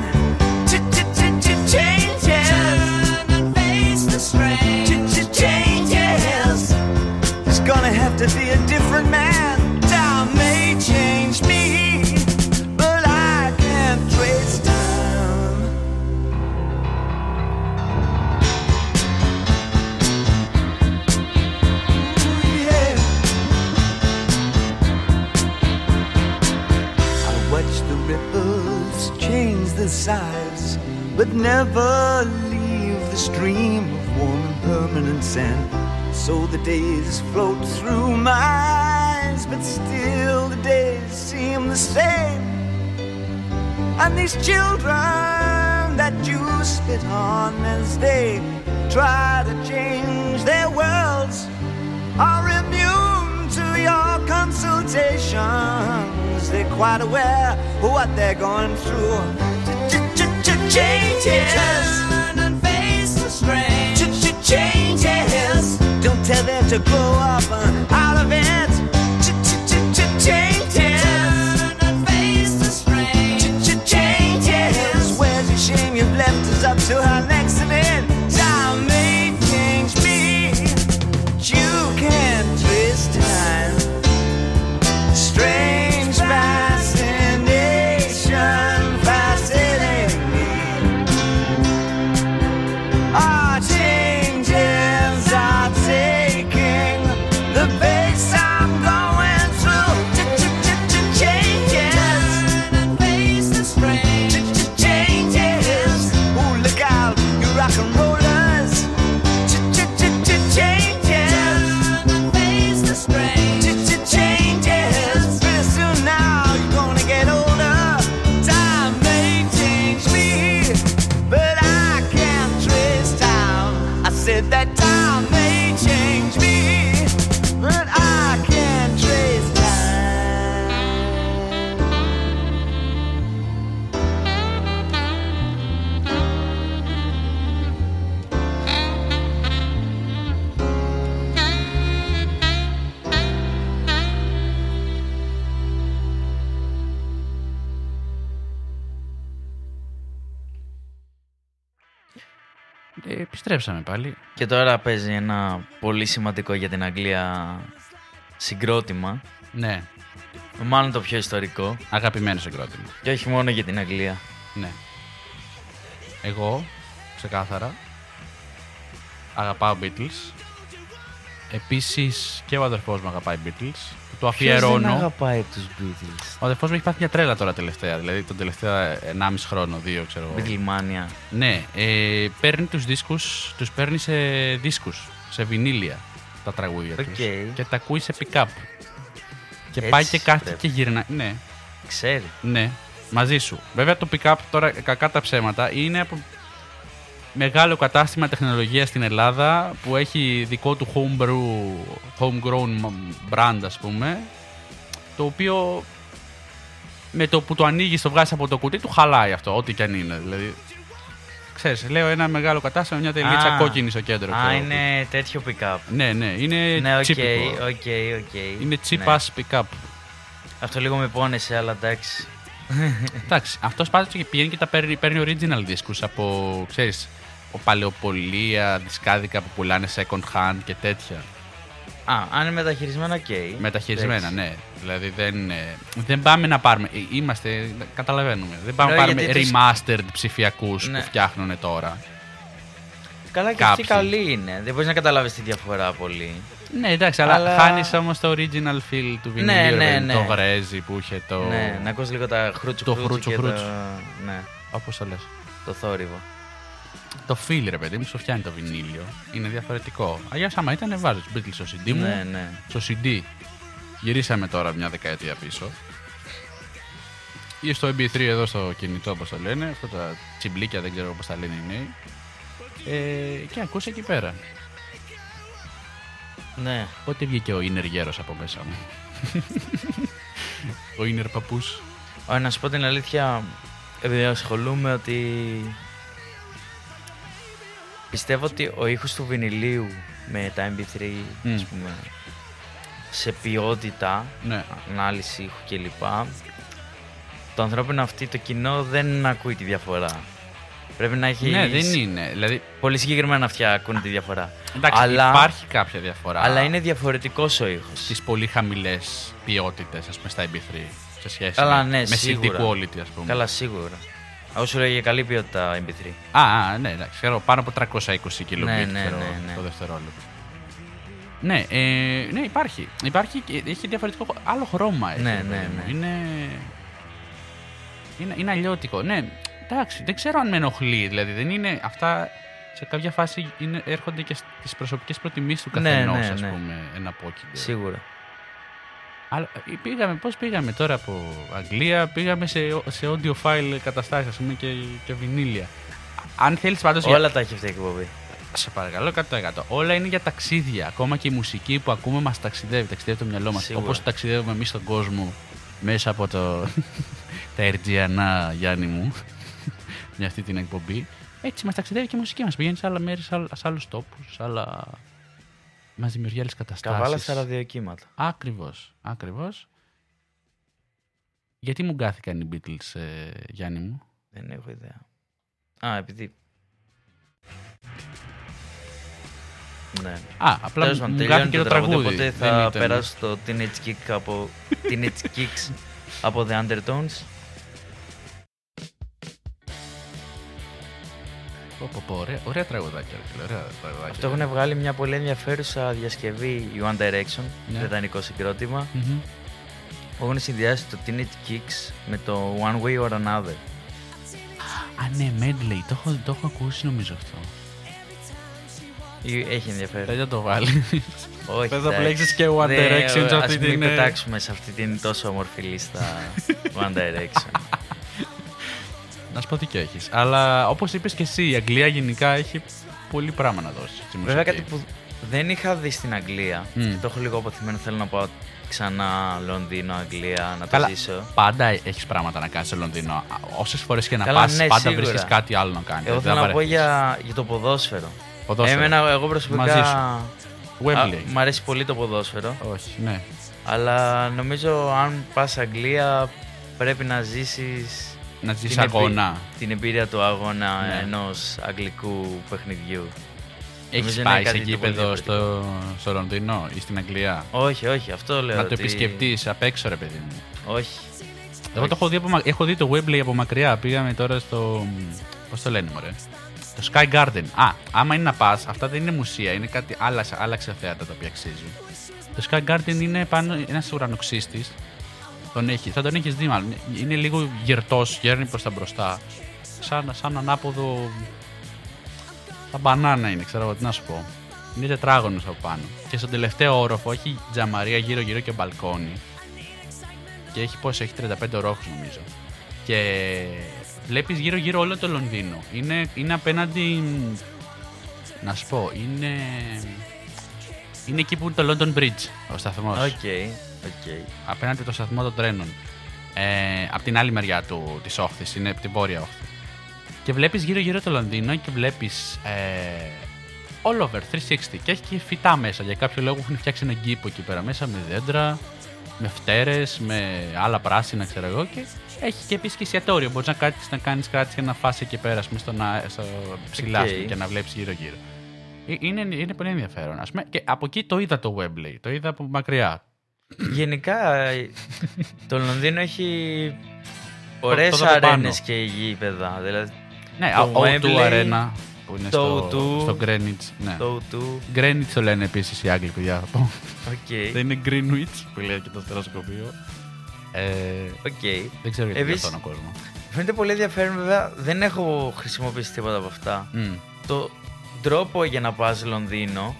Changes. Turn and face the strain. changes. It's gonna have to be a different man And these children that you spit on as they try to change their worlds are immune to your consultations. They're quite aware of what they're going through. Changes. And face the strain. Changes. Don't tell them to grow up out of it. Πάλι. Και τώρα παίζει ένα πολύ σημαντικό για την Αγγλία συγκρότημα. Ναι, Μάλλον το πιο ιστορικό. αγαπημένο συγκρότημα. Και όχι μόνο για την Αγγλία. Ναι. Εγώ, ξεκάθαρα, αγαπάω Beatles. Επίσης και ο αδερφός μου αγαπάει Beatles. Που το Ποιος δεν αφιερώνω. αγαπάει τους Beatles; Ο αδερφός μου έχει πάθει μια τρέλα τώρα τελευταία. Δηλαδή τον τελευταίο 1,5 χρόνο, δύο ξέρω εγώ. Beatlemania. Ναι, ε, παίρνει τους δίσκους, τους παίρνει σε δίσκους, σε βινίλια τα τραγούδια τους. Οκ. Και τα ακούει σε pick-up. Και Έτσι πάει και κάθεται πρέπει. και γυρνάει. Ναι, Ξέρει. ναι, μαζί σου. Βέβαια το pick-up τώρα, κακά τα ψέματα, είναι από μεγάλο κατάστημα τεχνολογίας στην Ελλάδα που έχει δικό του homebrew, homegrown brand ας πούμε, το οποίο με το που το ανοίγεις, το βγάζεις από το κουτί, του χαλάει αυτό, ό,τι και αν είναι. Δηλαδή, ξέρεις, λέω ένα μεγάλο κατάστημα, μια τελίτσα Α. κόκκινη στο κέντρο. Α, ξέρω εγώ. είναι τέτοιο πικάπ. Ναι, ναι, είναι Ναι, οκ, τσίπικο. οκ, οκ. Είναι cheap Ναι. ass πικάπ. Αυτό λίγο με πόνεσε, αλλά εντάξει. Εντάξει, αυτός πάντα και πηγαίνει και τα παίρνει, παίρνει original δίσκους από, ξέρεις, ο παλαιοπωλεία, δισκάδικα που πουλάνε second hand και τέτοια. Α, αν είναι μεταχειρισμένα, οκ. Μεταχειρισμένα, Εντάξει. ναι. Δηλαδή δεν, ε, δεν πάμε να πάρουμε. ε, Είμαστε, καταλαβαίνουμε. Δεν πάμε να Ναι, πάρουμε γιατί τους- remastered ψηφιακούς Ναι. που φτιάχνουν τώρα. Καλά και αυτή Κάποιοι. καλή είναι. Δεν μπορείς να καταλάβεις τη διαφορά πολύ. Ναι, εντάξει, αλλά, Αλλά- χάνεις όμως το original feel του βινιλίου. Ναι, ρε ναι, παιδί, ναι. Το γρέζι που είχε το. Ναι, να ακούσει λίγο τα χρούτσου Το χρούτσου χρούτσου και χρούτσου. Το... Ναι, Όπως το λες. το θόρυβο. Το feel, ρε παιδί μου, σου φτιάχνει το βινίλιο. Είναι διαφορετικό. Αλλιώς, άμα ήταν, βάζω του Beatles στο CD μου. Ναι, ναι. Στο CD. Γυρίσαμε τώρα μια δεκαετία πίσω. Ή στο MP3 εδώ στο κινητό, όπως το λένε. Αυτά τα τσιμπλίκια, δεν ξέρω πώς τα λένε οι νέοι. Ε, και ακούσε εκεί πέρα. Ναι. Πότε βγήκε ο Ίνερ γέρος από μέσα μου; ο Ίνερ παππούς. Ω, να σου πω την αλήθεια, επειδή ασχολούμαι ότι πιστεύω ότι ο ήχος του βινιλίου με τα MP3, ας Μμ. πούμε, σε ποιότητα, Ναι. ανάλυση ήχου κλπ. Το ανθρώπινο αυτή, το κοινό δεν ακούει τη διαφορά. Πρέπει να έχεις Ναι, δεν είναι. Δηλαδή, πολύ συγκεκριμένα αυτιά ακούνε τη διαφορά. εντάξει, αλλά, υπάρχει κάποια διαφορά. αλλά είναι διαφορετικός ο ήχος. στις πολύ χαμηλές ποιότητες, ας πούμε, στα MP3 σε σχέση Καλά, με, ναι, με CD σίγουρα. quality, ας πούμε. Καλά, σίγουρα. Εγώ σου λέω για καλή ποιότητα MP3. Α, α, ναι, εντάξει, ξέρω, πάνω από 320 kbps Ναι, ναι, ξέρω, ναι, ναι. το δευτερόλεπτο. Ναι, ε, ναι, υπάρχει. Υπάρχει και έχει διαφορετικό. Άλλο χρώμα έχει. Ναι, ρε ναι, παιδί μου. ναι. Είναι. Είναι, είναι αλλιώτικο. Ναι, εντάξει, δεν ξέρω αν με ενοχλεί. Δηλαδή, δεν είναι. Αυτά σε κάποια φάση είναι, έρχονται και στι προσωπικές προτιμήσεις του Ναι, καθενός, ναι, ας ναι. πούμε, ένα πόκινγκ. Σίγουρα. Αλλά ε, πήγαμε, πώς πήγαμε τώρα από Αγγλία, πήγαμε σε, σε audiophile καταστάσεις, ας πούμε, και, και βινίλια. Αν θέλεις πάντως... για- Όλα τα έχει αυτή η εκπομπή. Σε παρακαλώ 100%. Όλα είναι για ταξίδια. Ακόμα και η μουσική που ακούμε μας ταξιδεύει, ταξιδεύει το μυαλό μας. Σίγουρα. Όπως ταξιδεύουμε εμείς στον κόσμο μέσα από το... τα Ερτζιανά, Γιάννη μου, με αυτή την εκπομπή. Έτσι μας ταξιδεύει και η μουσική μας. Πηγαίνεις σε άλλα μέρη, σε, άλλ- σε άλλους τόπους, σε άλλα... μας δημιουργεί άλλες καταστάσεις. Καβάλα στα ραδιοκύματα. Ακριβώς, ακριβώς. Γιατί μου γκάθηκαν οι Beatles, ε, Γιάννη μου; Δεν έχω ιδέα. Α, επειδή. Ναι. Α, απλά Τέλος μου πάντων, μου τελειώνει γκάθηκε το το τραγούδι, τραγούδι. οπότε Δεν θα ήταν- περάσω στο Teenage Kick από, Teenage Kicks από The Undertones. Ωραία, ωραία τραγουδάκια. ρε φίλε, Ωραία τραγουδάκια. Αυτό έχουν βγάλει μια πολύ ενδιαφέρουσα διασκευή η One Direction, Ναι. βρετανικό συγκρότημα, Μμμ. που έχουν συνδυάσει το Teenage Kicks με το One Way or Another. Α, ναι, medley. Το έχω, το έχω ακούσει νομίζω αυτό. Ή- Έχει ενδιαφέρον. Δεν θα το βάλει. Όχι. Θες να εντάξει. πλέξεις και One Ναι, Direction σε ας αυτή μην την, ε, πετάξουμε σε αυτή την τόσο όμορφη λίστα One Direction. να σου πω τι και έχεις. Αλλά όπως είπες και εσύ, η Αγγλία γενικά έχει πολύ πράγμα να δώσει. στη Βέβαια μουσική. κάτι που δεν είχα δει στην Αγγλία, Μμ. και το έχω λίγο αποθυμένο, θέλω να πάω ξανά Λονδίνο, Αγγλία, να το Καλά, ζήσω. πάντα έχεις πράγματα να κάνεις στο Λονδίνο. Όσες φορές και να Καλά, πας, ναι, πάντα σίγουρα. βρίσκεις κάτι άλλο να κάνεις. Εγώ θέλω να πω για, για το ποδόσφαιρο. Ποδόσφαιρο. Εμένα, εγώ Μαζί προσωπικά. σου. Α, Wembley. μ' αρέσει πολύ το ποδόσφαιρο. Όχι, ναι. Αλλά νομίζω αν πας Αγγλία πρέπει να ζήσεις Να ζει την, επί- αγώνα. την εμπειρία του αγώνα Ναι. ενός αγγλικού παιχνιδιού. Έχεις νομίζω είναι πάει σε κάτι το πολύ γήπεδο διαφορετικό. στο, στο Λονδίνο ή στην Αγγλία; Όχι, όχι, αυτό λέω. να το ότι- επισκεφτεί απ' έξω, ρε παιδί μου. Όχι. Εγώ το έχω δει, από, μα- έχω δει το Wembley από μακριά. Πήγαμε τώρα στο. Πώς το λένε, μωρέ; Το Sky Garden. Α, άμα είναι να πας, αυτά δεν είναι μουσεία, είναι κάτι άλλα, άλλα θέατα τα οποία αξίζουν. Το Sky Garden είναι πάνω ένας ουρανοξύστης. Τον έχει, θα τον έχεις δει μάλλον. Είναι λίγο γερτός, γέρνει προς τα μπροστά. Σαν, σαν ανάποδο. Τα μπανάνα είναι, ξέρω εγώ τι να σου πω. Είναι τετράγωνος από πάνω. Και στον τελευταίο όροφο έχει τζαμαρία γύρω-γύρω και μπαλκόνι. Και έχει πόσο, έχει 35 ορόφους νομίζω. Και βλέπεις γύρω-γύρω όλο το Λονδίνο. Είναι, είναι απέναντι, να σου πω, είναι, είναι εκεί που είναι το London Bridge, ο σταθμός. Οκ, οκ. Απέναντι το σταθμό των τρένων. Ε, από την άλλη μεριά του, της όχθης, είναι από την βόρεια όχθη. Και βλέπεις γύρω-γύρω το Λονδίνο και βλέπεις ε, all over, 360. Και έχει και φυτά μέσα. Για κάποιο λόγο έχουν φτιάξει έναν κήπο εκεί πέρα μέσα με δέντρα, με φτέρες, με άλλα πράσινα, ξέρω εγώ. Και έχει και επίσης και εστιατόριο. Μπορείς να κάτσεις να κάνεις κάτι και να φας εκεί πέρα, ας πούμε, στον αε- στο ψηλά Οκ. ας πούμε, και να βλέπεις γύρω-γύρω. Ε, Είναι, είναι πολύ ενδιαφέρον. Ας πούμε. Και από εκεί το είδα το Wembley. Το είδα από μακριά. Γενικά ε, το Λονδίνο έχει ωραίες το δω από πάνω. αρένες και γήπεδα. Δηλαδή Ναι, Το ο O2 Wembley, Arena που είναι το στο, O2, στο Greenwich. Ναι. το του. Greenwich το λένε επίσης οι Άγγλοι, παιδιά. θα πω. Οκ. Δεν είναι Greenwich που λέει και το αστεροσκοπείο. Ε, Οκ. δεν ξέρω γιατί Επίσης- αυτό ο κόσμος. Φαίνεται πολύ ενδιαφέρον βέβαια. Δεν έχω χρησιμοποιήσει τίποτα από αυτά. Το τρόπο για να πας Λονδίνο,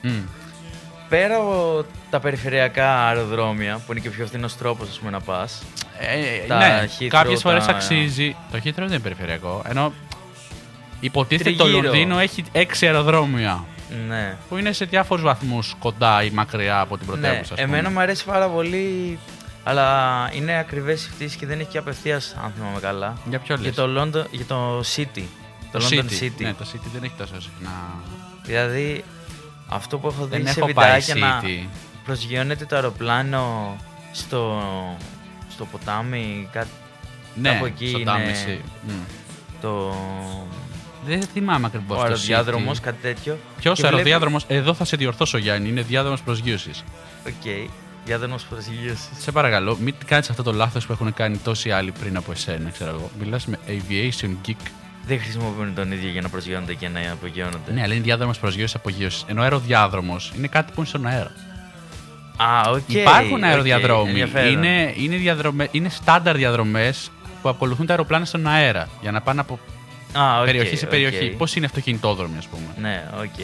πέρα από τα περιφερειακά αεροδρόμια, που είναι και ο πιο φθηνός τρόπος ας πούμε, να πας, Ε, Τα ναι, Heathrow, κάποιες φορές τα- αξίζει. Το Heathrow δεν είναι περιφερειακό. Ενώ υποτίθεται το Τριγύρω. Λονδίνο έχει έξι αεροδρόμια. ναι. Που είναι σε διάφορους βαθμούς κοντά ή μακριά από την Ναι, πρωτεύουσα. ας πούμε. εμένα μου αρέσει πάρα πολύ, αλλά είναι ακριβές οι πτήσεις και δεν έχει και απευθείας, αν θυμάμαι καλά. Για ποιο Για λες; το, London, για το City. Το, London City. Ναι, το City δεν έχει τόσο συχνά. Δηλαδή, αυτό που έχω δει Δεν σε έχω πάει βιντεάκια να City. προσγειώνεται το αεροπλάνο στο, στο ποτάμι, κάτι, Ναι, κάπου εκεί στο είναι Τάμεση. Μμ. το Δεν θυμάμαι ακριβώς. ο αεροδιάδρομος, κάτι τέτοιο. Ποιος Και βλέπω- αεροδιάδρομος, εδώ θα σε διορθώσω Γιάννη, είναι διάδρομος προσγείωσης. Οκ, διάδρομος προσγείωσης. Σε παρακαλώ, μην κάνεις αυτό το λάθος που έχουν κάνει τόσοι άλλοι πριν από εσένα, ξέρω εγώ. Μιλάς με aviation geek. Δεν χρησιμοποιούν τον ίδιο για να προσγειώνονται και να απογειώνονται. Ναι, αλλά είναι διάδρομος προσγείωσης απογείωσης. Ενώ αεροδιάδρομος είναι κάτι που είναι στον αέρα. Α, οκ. Υπάρχουν οκ, αεροδιαδρόμοι. ενδιαφέρον. είναι, είναι, διαδρομε, είναι στάνταρ διαδρομές που ακολουθούν τα αεροπλάνα στον αέρα για να πάνε από Α, οκ, περιοχή σε οκ. περιοχή. Πώς είναι αυτοκινητόδρομοι, ας πούμε; Ναι, οκ.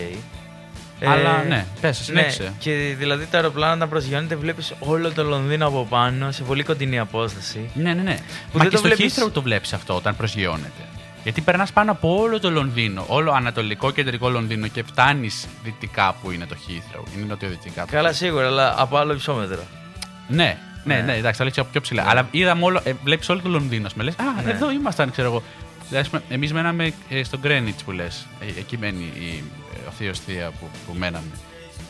Αλλά Ε, ναι, πες, συνέχισε. Ναι, και δηλαδή τα αεροπλάνα να προσγειώνεται, βλέπεις όλο το Λονδίνο από πάνω σε πολύ κοντινή απόσταση. Ναι, ναι, ναι. Που Μα δεν και το στο βλέπεις- Heathrow το βλέπεις αυτό όταν προσγειώνεται. Γιατί περνάς πάνω από όλο το Λονδίνο, όλο ανατολικό κεντρικό Λονδίνο και φτάνεις δυτικά που είναι το Heathrow. Είναι νοτιοδυτικά. το Καλά, σίγουρα, αλλά από άλλο υψόμετρο. Ναι, ναι, Ναι. ναι, εντάξει, θα λέξει από πιο ψηλά. Ναι. Αλλά είδαμε όλο, ε, βλέπεις όλο το Λονδίνο. Με λες, Α, Ναι. εδώ ήμασταν, ξέρω εγώ. Εμείς μέναμε ε, στο Greenwich που λες. εκεί μένει η ε, ο θείος θεία που, που μέναμε.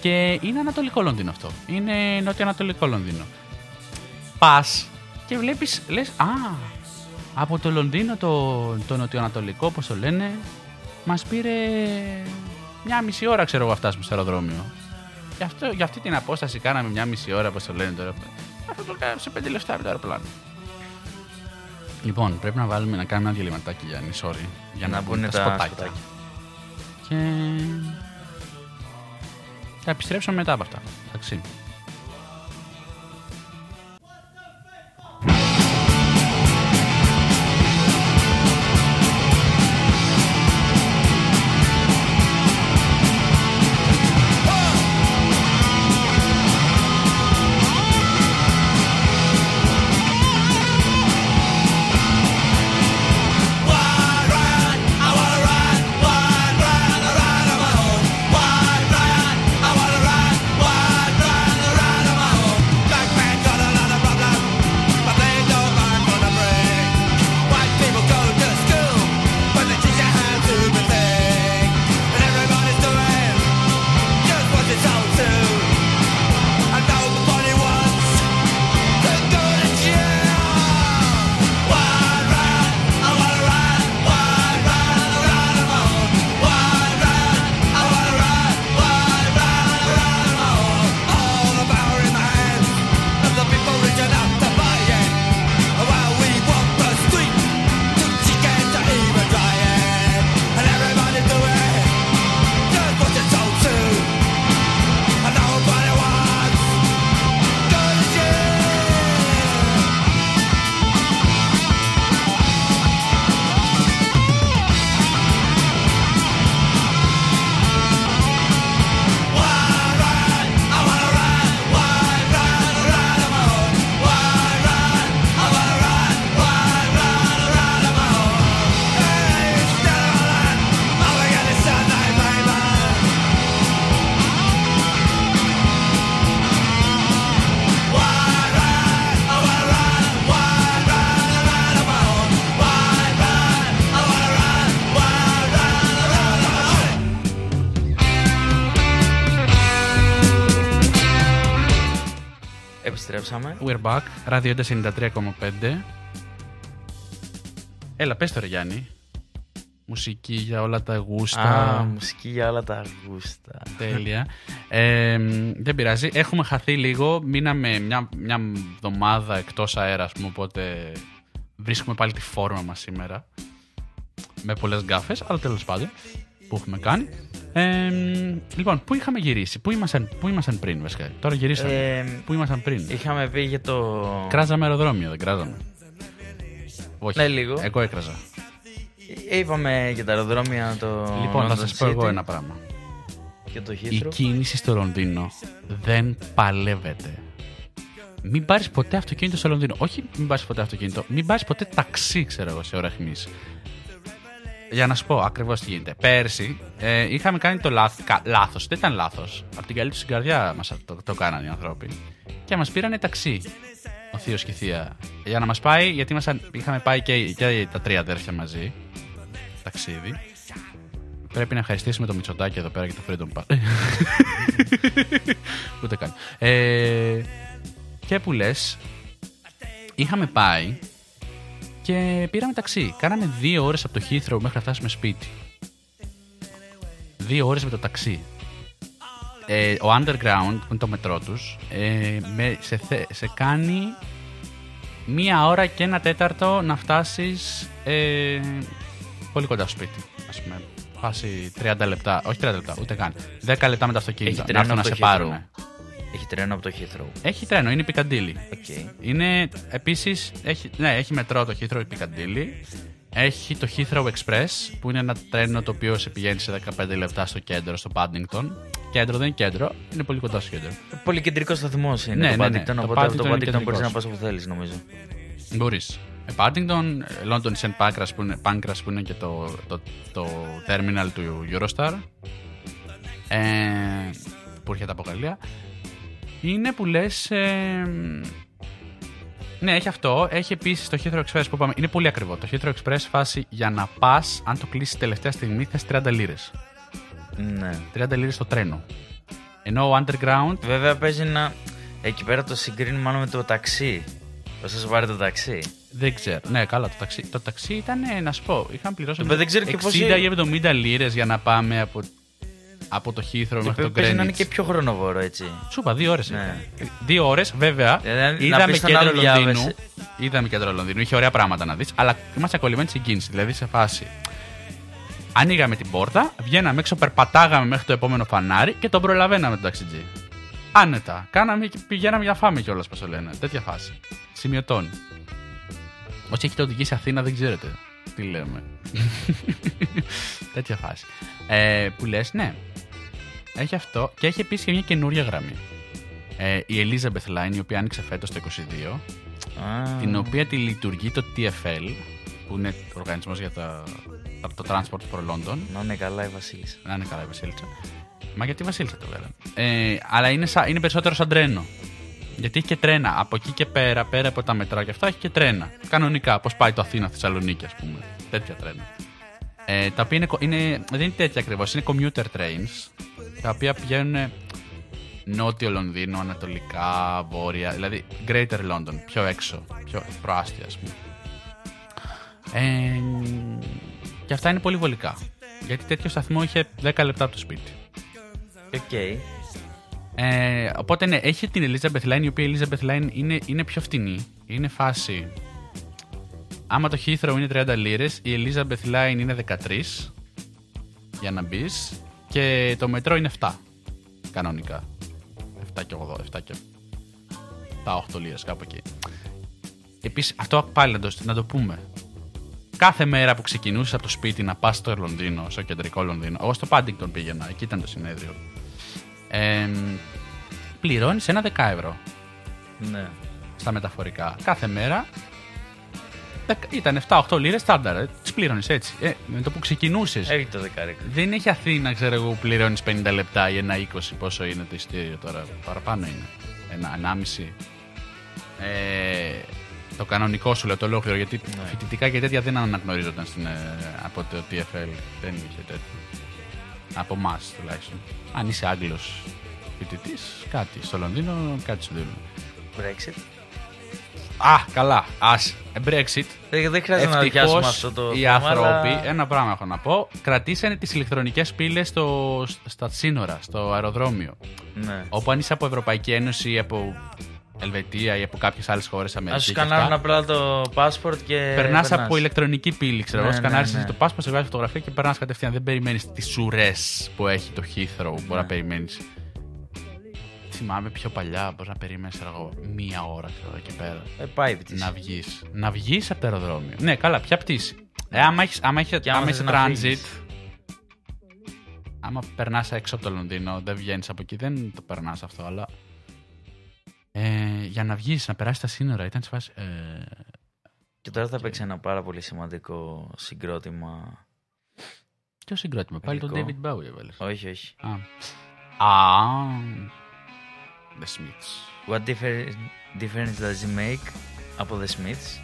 Και είναι Ανατολικό Λονδίνο αυτό. Είναι Νοτιοανατολικό Λονδίνο. Πας και βλέπεις, λες, Α, από το Λονδίνο το, το Νοτιοανατολικό, όπως το λένε, μας πήρε μια μισή ώρα, ξέρω εγώ, φτάσουμε στο αεροδρόμιο. Γι' αυτό, για αυτή την απόσταση κάναμε μια μισή ώρα, όπως το λένε τώρα. Αυτό το κάναμε σε πέντε λεφτά με το αεροπλάνο. Λοιπόν, πρέπει να βάλουμε να κάνουμε ένα διαλυματάκι, Γιάννη, sorry. Για να, Να μπουν μπουν τα, τα σποτάκια. σποτάκια. Και θα επιστρέψουμε μετά από αυτά. Εντάξει. We're back. Radio 93,5. Έλα, πες το ρε Γιάννη. Μουσική για όλα τα γούστα. Α, μουσική για όλα τα γούστα. Τέλεια. Ε, δεν πειράζει. Έχουμε χαθεί λίγο. Μείναμε μια, μια εβδομάδα εκτός αέρα, ας πούμε, οπότε βρίσκουμε πάλι τη φόρμα μας σήμερα. Με πολλές γκάφες, αλλά τέλος πάντων, που έχουμε κάνει. Ε, λοιπόν, πού είχαμε γυρίσει, πού ήμασταν, πού ήμασταν πριν, βασικά; Τώρα γυρίσαμε. Ε, πού ήμασταν πριν; Είχαμε πει για το. Κράζαμε αεροδρόμιο, δεν κράζαμε. Όχι. Ναι, λίγο. Εγώ έκραζα. Ε, Είπαμε για τα αεροδρόμια το. λοιπόν, θα London σας πω εγώ City ένα πράγμα. Και το Η Heathrow. κίνηση στο Λονδίνο δεν παλεύεται. Μην πάρεις ποτέ αυτοκίνητο στο Λονδίνο. Όχι, μην πάρεις ποτέ αυτοκίνητο. Μην πάρεις ποτέ ταξί, ξέρω εγώ, σε ώρα χμή. Για να σου πω ακριβώς τι γίνεται. Πέρσι ε, είχαμε κάνει το λάθο. Λάθος, δεν ήταν λάθος. Από την καλή τους καρδιά μας το, το κάνανε οι άνθρωποι. Και μας πήρανε ταξί. Ο θείος και η θεία. Για να μας πάει, γιατί ήμασταν- είχαμε πάει και, και τα τρία αδέρφια μαζί. Ταξίδι. Πρέπει να ευχαριστήσουμε το Μητσοτάκι εδώ πέρα για το Freedom Park. Ούτε καν. Ε, και που λες, είχαμε πάει και πήραμε ταξί. Κάναμε δύο ώρες από το Heathrow μέχρι να φτάσουμε σπίτι. Δύο ώρες με το ταξί. Ε, ο Underground, που είναι το μετρό τους, ε, με, σε, θε- σε κάνει μία ώρα και ένα τέταρτο να φτάσεις ε, πολύ κοντά στο σπίτι. Ας πούμε, φάση 30 λεπτά, όχι 30 λεπτά, ούτε καν. 10 λεπτά με το αυτοκίνητο. Έχει να τρένο έρθουν να από σε το πάρουν. Heathrow. Έχει τρένο από το Heathrow. Έχει τρένο, είναι η Piccadilly. Οκ. Είναι επίσης. Έχει, ναι, έχει μετρό το Heathrow Piccadilly. Έχει το Heathrow Express που είναι ένα τρένο το οποίο σε πηγαίνει σε 15 λεπτά στο κέντρο, στο Paddington. Κέντρο δεν είναι κέντρο, είναι πολύ κοντά στο κέντρο. Πολύ κεντρικός σταθμό είναι Ναι, το ναι, ναι. Paddington, Το οπότε από το Paddington είναι Paddington μπορείς κεντρικός. να πας όπου θέλεις, νομίζω. Μπορείς. Ε, Paddington, ε, London St. Pancras που είναι, Pancras που είναι και το, το, το terminal του Eurostar. Ε, που έρχεται από Γαλλία. Είναι που λες. ναι, έχει αυτό. Έχει επίσης το Heathrow Express που είπαμε. Είναι πολύ ακριβό. Το Heathrow Express φάση για να πας, αν το κλείσεις τελευταία στιγμή, θες 30 λίρες. Ναι. 30 λίρες στο τρένο. Ενώ ο Underground Βέβαια παίζει να. Εκεί πέρα το συγκρίνει μάλλον με το ταξί. Πώ θα σου πάρει το ταξί. δεν ξέρω. Ναι, καλά, το ταξί, το ταξί ήταν, ε, να σου πω, είχαν πληρώσει Ε, δεν ξέρω και 60 πώς- ή 70 λίρες για να πάμε από, από το Heathrow Και μέχρι το παίζει να είναι Greenwich. και πιο χρονοβόρο έτσι. Σου είπα, δύο ώρες. Ναι. Δύο ώρες, βέβαια. Δηλαδή, να είδαμε πεις στον κέντρο άλλο Λονδίνου. διάβασε. Είδαμε κέντρο Λονδίνου. Είχε ωραία πράγματα να δεις. Αλλά είμαστε κολλημένοι στην κίνηση. Δηλαδή σε φάση. Ανοίγαμε την πόρτα, βγαίναμε έξω, περπατάγαμε μέχρι το επόμενο φανάρι και τον προλαβαίναμε τον ταξιτζή. Άνετα. Κάναμε και πηγαίναμε για φάμε κιόλας, πώ το λένε. Τέτοια φάση. Σημειωτών. Όσοι έχετε οδηγήσει Αθήνα δεν ξέρετε τι λέμε. Τέτοια φάση. Ε, που λες, ναι. Έχει αυτό και έχει επίσης και μια καινούρια γραμμή. Ε, η Elizabeth Line, η οποία άνοιξε φέτος το 22, Α, την οποία τη λειτουργεί το TFL, που είναι ο οργανισμός για τα, τα- το Transport for London. Να είναι καλά η Βασίλισσα. Να είναι καλά η Βασίλισσα. Μα γιατί η Βασίλισσα το βέβαια. Ε, αλλά είναι, σα, είναι περισσότερο σαν τρένο. Γιατί έχει και τρένα. Από εκεί και πέρα, πέρα από τα μετρά και αυτά, έχει και τρένα. Κανονικά, πώς πάει το Αθήνα Θεσσαλονίκη, ας πούμε. Τέτοια τρένα. Ε, τα οποία είναι, κο- είναι, δεν είναι τέτοια ακριβώς, είναι commuter trains. Τα οποία πηγαίνουν νότιο Λονδίνο, ανατολικά, βόρεια. Δηλαδή Greater London, πιο έξω, πιο προάστια, ας πούμε. Ε, και αυτά είναι πολύ βολικά. Γιατί τέτοιο σταθμό είχε 10 λεπτά από το σπίτι. Οκ. Ε, οπότε ναι, έχει την Elizabeth Line, η οποία η Elizabeth Line είναι, είναι πιο φτηνή. Είναι φάση. Άμα το Heathrow είναι 30 λίρες, η Elizabeth Line είναι 13 για να μπεις και το μετρό είναι 7 κανονικά. 7 και 8, 7 και 7, 8 λίρες κάπου εκεί. Επίσης, αυτό πάλι να το, να το πούμε. Κάθε μέρα που ξεκινούσες από το σπίτι να πας στο Λονδίνο, στο κεντρικό Λονδίνο, εγώ στο Paddington πήγαινα, εκεί ήταν το συνέδριο. Ε, Πληρώνεις ένα 10 ευρώ Ναι. στα μεταφορικά. Κάθε μέρα δεκ- ήταν 7-8 λίρες στάνταρ. Τις πλήρωνες έτσι. Ε, με το που ξεκινούσες. Έχει το δεκάρικο. Δεν έχει Αθήνα, ξέρω εγώ, που πληρώνεις 50 λεπτά ή ένα 20. Πόσο είναι το ειστήριο τώρα. Παραπάνω είναι. Ένα 1,5. Ε, το κανονικό σου λέω το ολόκληρο γιατί Ναι. φοιτητικά και τέτοια δεν αναγνωρίζονταν στην, ε, από το TFL. Δεν είχε τέτοιο. Από εμά τουλάχιστον. Αν είσαι Άγγλος φοιτητής, κάτι. Στο Λονδίνο κάτι σου δίνουν. Brexit. Α, καλά. Ας. Brexit. Δεν, δεν χρειάζεται να Ευτυχώς πιάσουμε αυτό το οι θέμα, άνθρωποι, αλλά- ένα πράγμα έχω να πω, κρατήσανε τις ηλεκτρονικές πύλες στο, στα σύνορα, στο αεροδρόμιο. Ναι. Όπου αν είσαι από Ευρωπαϊκή Ένωση ή από Ελβετία ή από κάποιες άλλες χώρες Να Αμερικής σου και σκανάρουν αυτά, απλά το passport και. περνάς περνάς. από ηλεκτρονική πύλη, ξέρω εγώ, Ναι, ναι, σκανάριζες ναι. το passport, σε βγάζει φωτογραφία και περνάς κατευθείαν. Δεν περιμένεις τις σουρές που έχει το Heathrow, μπορεί να περιμένεις. Θυμάμαι πιο παλιά, μπορείς να περιμένεις, ξέρω εγώ, μία ώρα ξέρω, εκεί πέρα. Ε, πάει πτήση. Να βγεις. Να βγεις από το αεροδρόμιο. Ναι, καλά, ποια πτήση. Ε, άμα, έχεις, άμα, έχεις, Και άμα άμα θες είσαι να transit. φύγεις. Άμα περνάς έξω από το Λονδίνο, δεν βγαίνεις από εκεί, δεν το περνάς αυτό, αλλά. Ε, για να βγεις, να περάσεις τα σύνορα, ήταν σε φάση. Ε, Και τώρα θα παίξει ένα πάρα πολύ σημαντικό συγκρότημα. ποιο συγκρότημα, πάλι τον Γλυκό. David Bowie έβαλες. Όχι, όχι. Α. Α. The Smiths. What differ- difference does it make από The Smiths?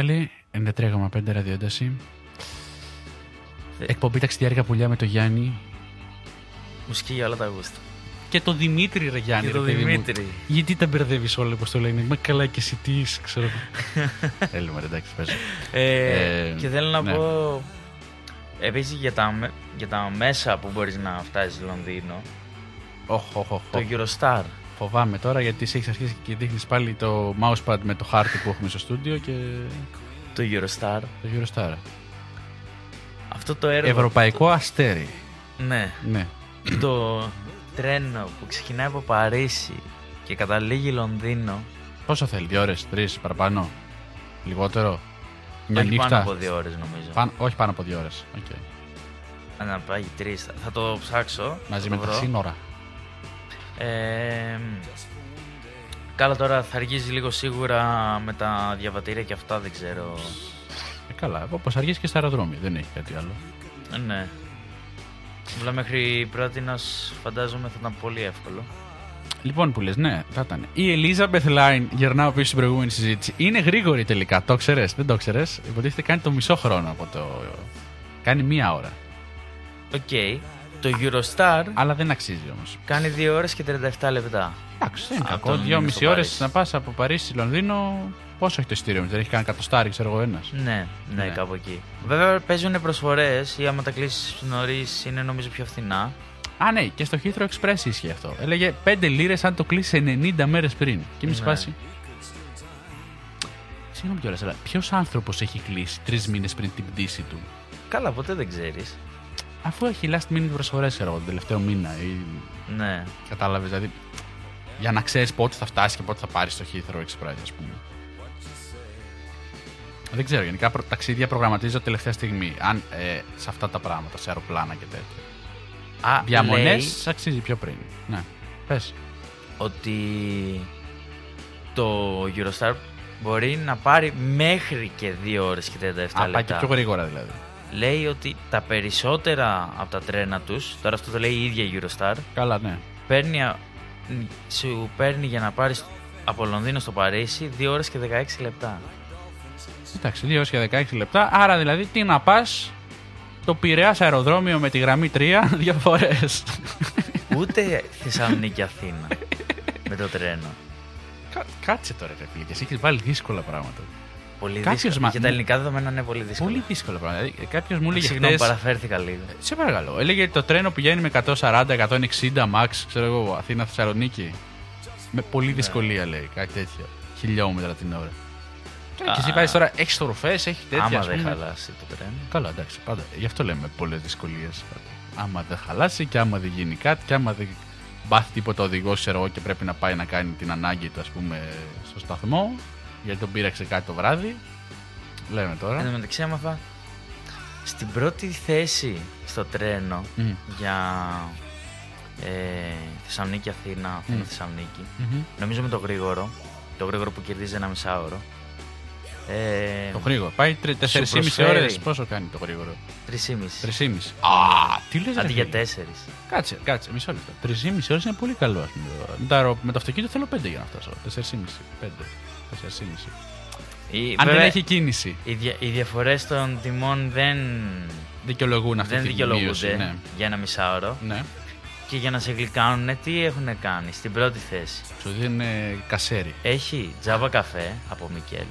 Πάλι. 93,5 ραδιόνταση. Εκπομπή ταξιδιάρικα πουλιά με το Γιάννη Μουσική για όλα τα γούστα. και το Δημήτρη ρε Γιάννη. Και ρε το παιδί μου. Δημήτρη. Γιατί τα μπερδεύεις όλα, όπως το λένε. Μα καλά και εσύ τι, είσαι, ξέρω. Έλα, ρε, εντάξει, παίζω. Ε, Ε, και θέλω να ναι. πω επίσης για τα, με- για τα μέσα που μπορείς να φτάσεις Λονδίνο, Οχ, οχ, οχ. το Eurostar. Φοβάμαι τώρα γιατί σε έχεις αρχίσει και δείχνεις πάλι το mousepad με το χάρτη που έχουμε στο στούντιο και Το Eurostar. το Eurostar. Αυτό το έργο. Ευρωπαϊκό αστέρι. Ναι. Ναι. το τρένο που ξεκινάει από Παρίσι και καταλήγει Λονδίνο. Πόσο θέλει, δύο ώρες, τρεις παραπάνω, λιγότερο; Μια όχι νύχτα; πάνω από δύο ώρες νομίζω. Πάν- όχι πάνω από δύο ώρες. Okay. Α, Να πάει τρεις. Θα- Θα το ψάξω. Μαζί θα με το τα βρω. σύνορα. Ε, καλά τώρα θα αργήσει λίγο σίγουρα με τα διαβατήρια και αυτά δεν ξέρω. Ε, καλά, όπως αργήσει και στα αεροδρόμια, δεν έχει κάτι άλλο. Ε, Ναι. Μιλά μέχρι πρώτη φαντάζομαι θα ήταν πολύ εύκολο. Λοιπόν, που λες, ναι, θα ήταν. Η Elizabeth Line, γυρνάω πίσω στην προηγούμενη συζήτηση, είναι γρήγορη τελικά. Το ξέρει, δεν το ξέρει. Υποτίθεται κάνει το μισό χρόνο από το. Κάνει μία ώρα. Οκ. Το Eurostar Αλλά δεν αξίζει όμως. κάνει 2 ώρες και 37 λεπτά. Εντάξει, δεν είναι Από κακό. τον Δύο στο μισή ώρες Παρίσι. να πας από Παρίσι Λονδίνο. Πόσο έχει το ειστήριο, δεν έχει καν κατοστάρι, ξέρω εγώ ένας. Ναι, ναι, Ναι. κάπου εκεί. Βέβαια παίζουν προσφορές ή άμα τα κλείσεις νωρίς είναι νομίζω πιο φθηνά. Α, ναι, και στο Heathrow Express ίσχυε αυτό. Έλεγε 5 λίρες αν το κλείσεις 90 μέρες πριν. Και εμεί Ναι. φάση. Συγγνώμη κιόλας, αλλά ποιος άνθρωπος έχει κλείσει τρεις μήνες πριν την πτήση του, Καλά, ποτέ δεν ξέρεις. Αφού έχει last minute προσφορές, ξέρω εγώ, τον τελευταίο μήνα. Ή... Ναι. Κατάλαβες, δηλαδή. Για να ξέρεις πότε θα φτάσεις και πότε θα πάρεις το Heathrow Express, ας πούμε. Δεν ξέρω, γενικά προ- ταξίδια προγραμματίζω τελευταία στιγμή. Αν ε, σε αυτά τα πράγματα, σε αεροπλάνα και τέτοια. Α, Διαμονές λέει αξίζει πιο πριν. Ναι. Πες. ότι το Eurostar μπορεί να πάρει μέχρι και 2 ώρες και 37 Α, πάει και λεπτά. πιο γρήγορα δηλαδή. Λέει ότι τα περισσότερα από τα τρένα τους, τώρα αυτό το λέει η ίδια η Eurostar, Καλά, ναι. παίρνει, α- σου παίρνει για να πάρεις από Λονδίνο στο Παρίσι 2 ώρες και 16 λεπτά. Εντάξει, 2 και 16 λεπτά. Άρα δηλαδή τι να πας το Πειραιά αεροδρόμιο με τη γραμμή 3 δύο φορές. Ούτε Θεσσαλονίκη Αθήνα με το τρένο. Κάτσε τώρα, ρε φίλε, και εσύ έχεις βάλει δύσκολα πράγματα. Πολύ Κάποιος δύσκολο. μα- Για τα ελληνικά δεδομένα είναι πολύ δύσκολο. Πολύ δύσκολα πράγματα. Δηλαδή, κάποιος μου έλεγε Συγγνώμη, χθες- παραφέρθηκα λίγο. Σε παρακαλώ. Έλεγε το τρένο πηγαίνει με 140-160 max, ξέρω εγώ, Αθήνα Θεσσαλονίκη. Με πολύ δυσκολία λέει, κάτι τέτοιο. Χιλιόμετρα την ώρα. Τώρα Και εσύ Α. βάζει τώρα, έχεις στροφές, έχεις τέτοια. Άμα ας δεν πούμε. χαλάσει το τρένο. Καλά, εντάξει, πάντα. Γι' αυτό λέμε πολλές δυσκολίες. Άμα δεν χαλάσει και άμα δεν γίνει κάτι και άμα δεν πάθει τίποτα οδηγός, ξέρω εγώ, και πρέπει να πάει να κάνει την ανάγκη του, ας πούμε, στο σταθμό, γιατί τον πήραξε κάτι το βράδυ. Λέμε τώρα. Εν τω μεταξύ έμαθα στην πρώτη θέση στο τρένο Μμ. για ε, Θεσσαλονίκη Αθήνα, Αθήνα Μμ. Θεσσαλονίκη. Μμμ. Νομίζω με το γρήγορο. Το γρήγορο που κερδίζει ένα μισάωρο. Ε, Το γρήγορο. Πάει 4,5 προσφέρει. ώρες. Πόσο κάνει το γρήγορο; 3,5. 3,5. Α, τι λες, Αντί για 4. Κάτσε, κάτσε, μισό λεπτό. 3,5 ώρες είναι πολύ καλό, ας πούμε. Με, το αερο- με το αυτοκίνητο θέλω 5 για να φτάσω. 4,5. 5. 4,5. Αν δεν έχει κίνηση. οι, δια, οι διαφορές των τιμών δεν, Δικαιολογούν αυτή δεν τη δικαιολογούνται μείωση. Ναι. για ένα μισάωρο. ναι. Και για να σε γλυκάνουν, τι έχουν κάνει στην πρώτη θέση; Σου δίνουν κασέρι. Έχει τζάμπα καφέ από Μικέλ.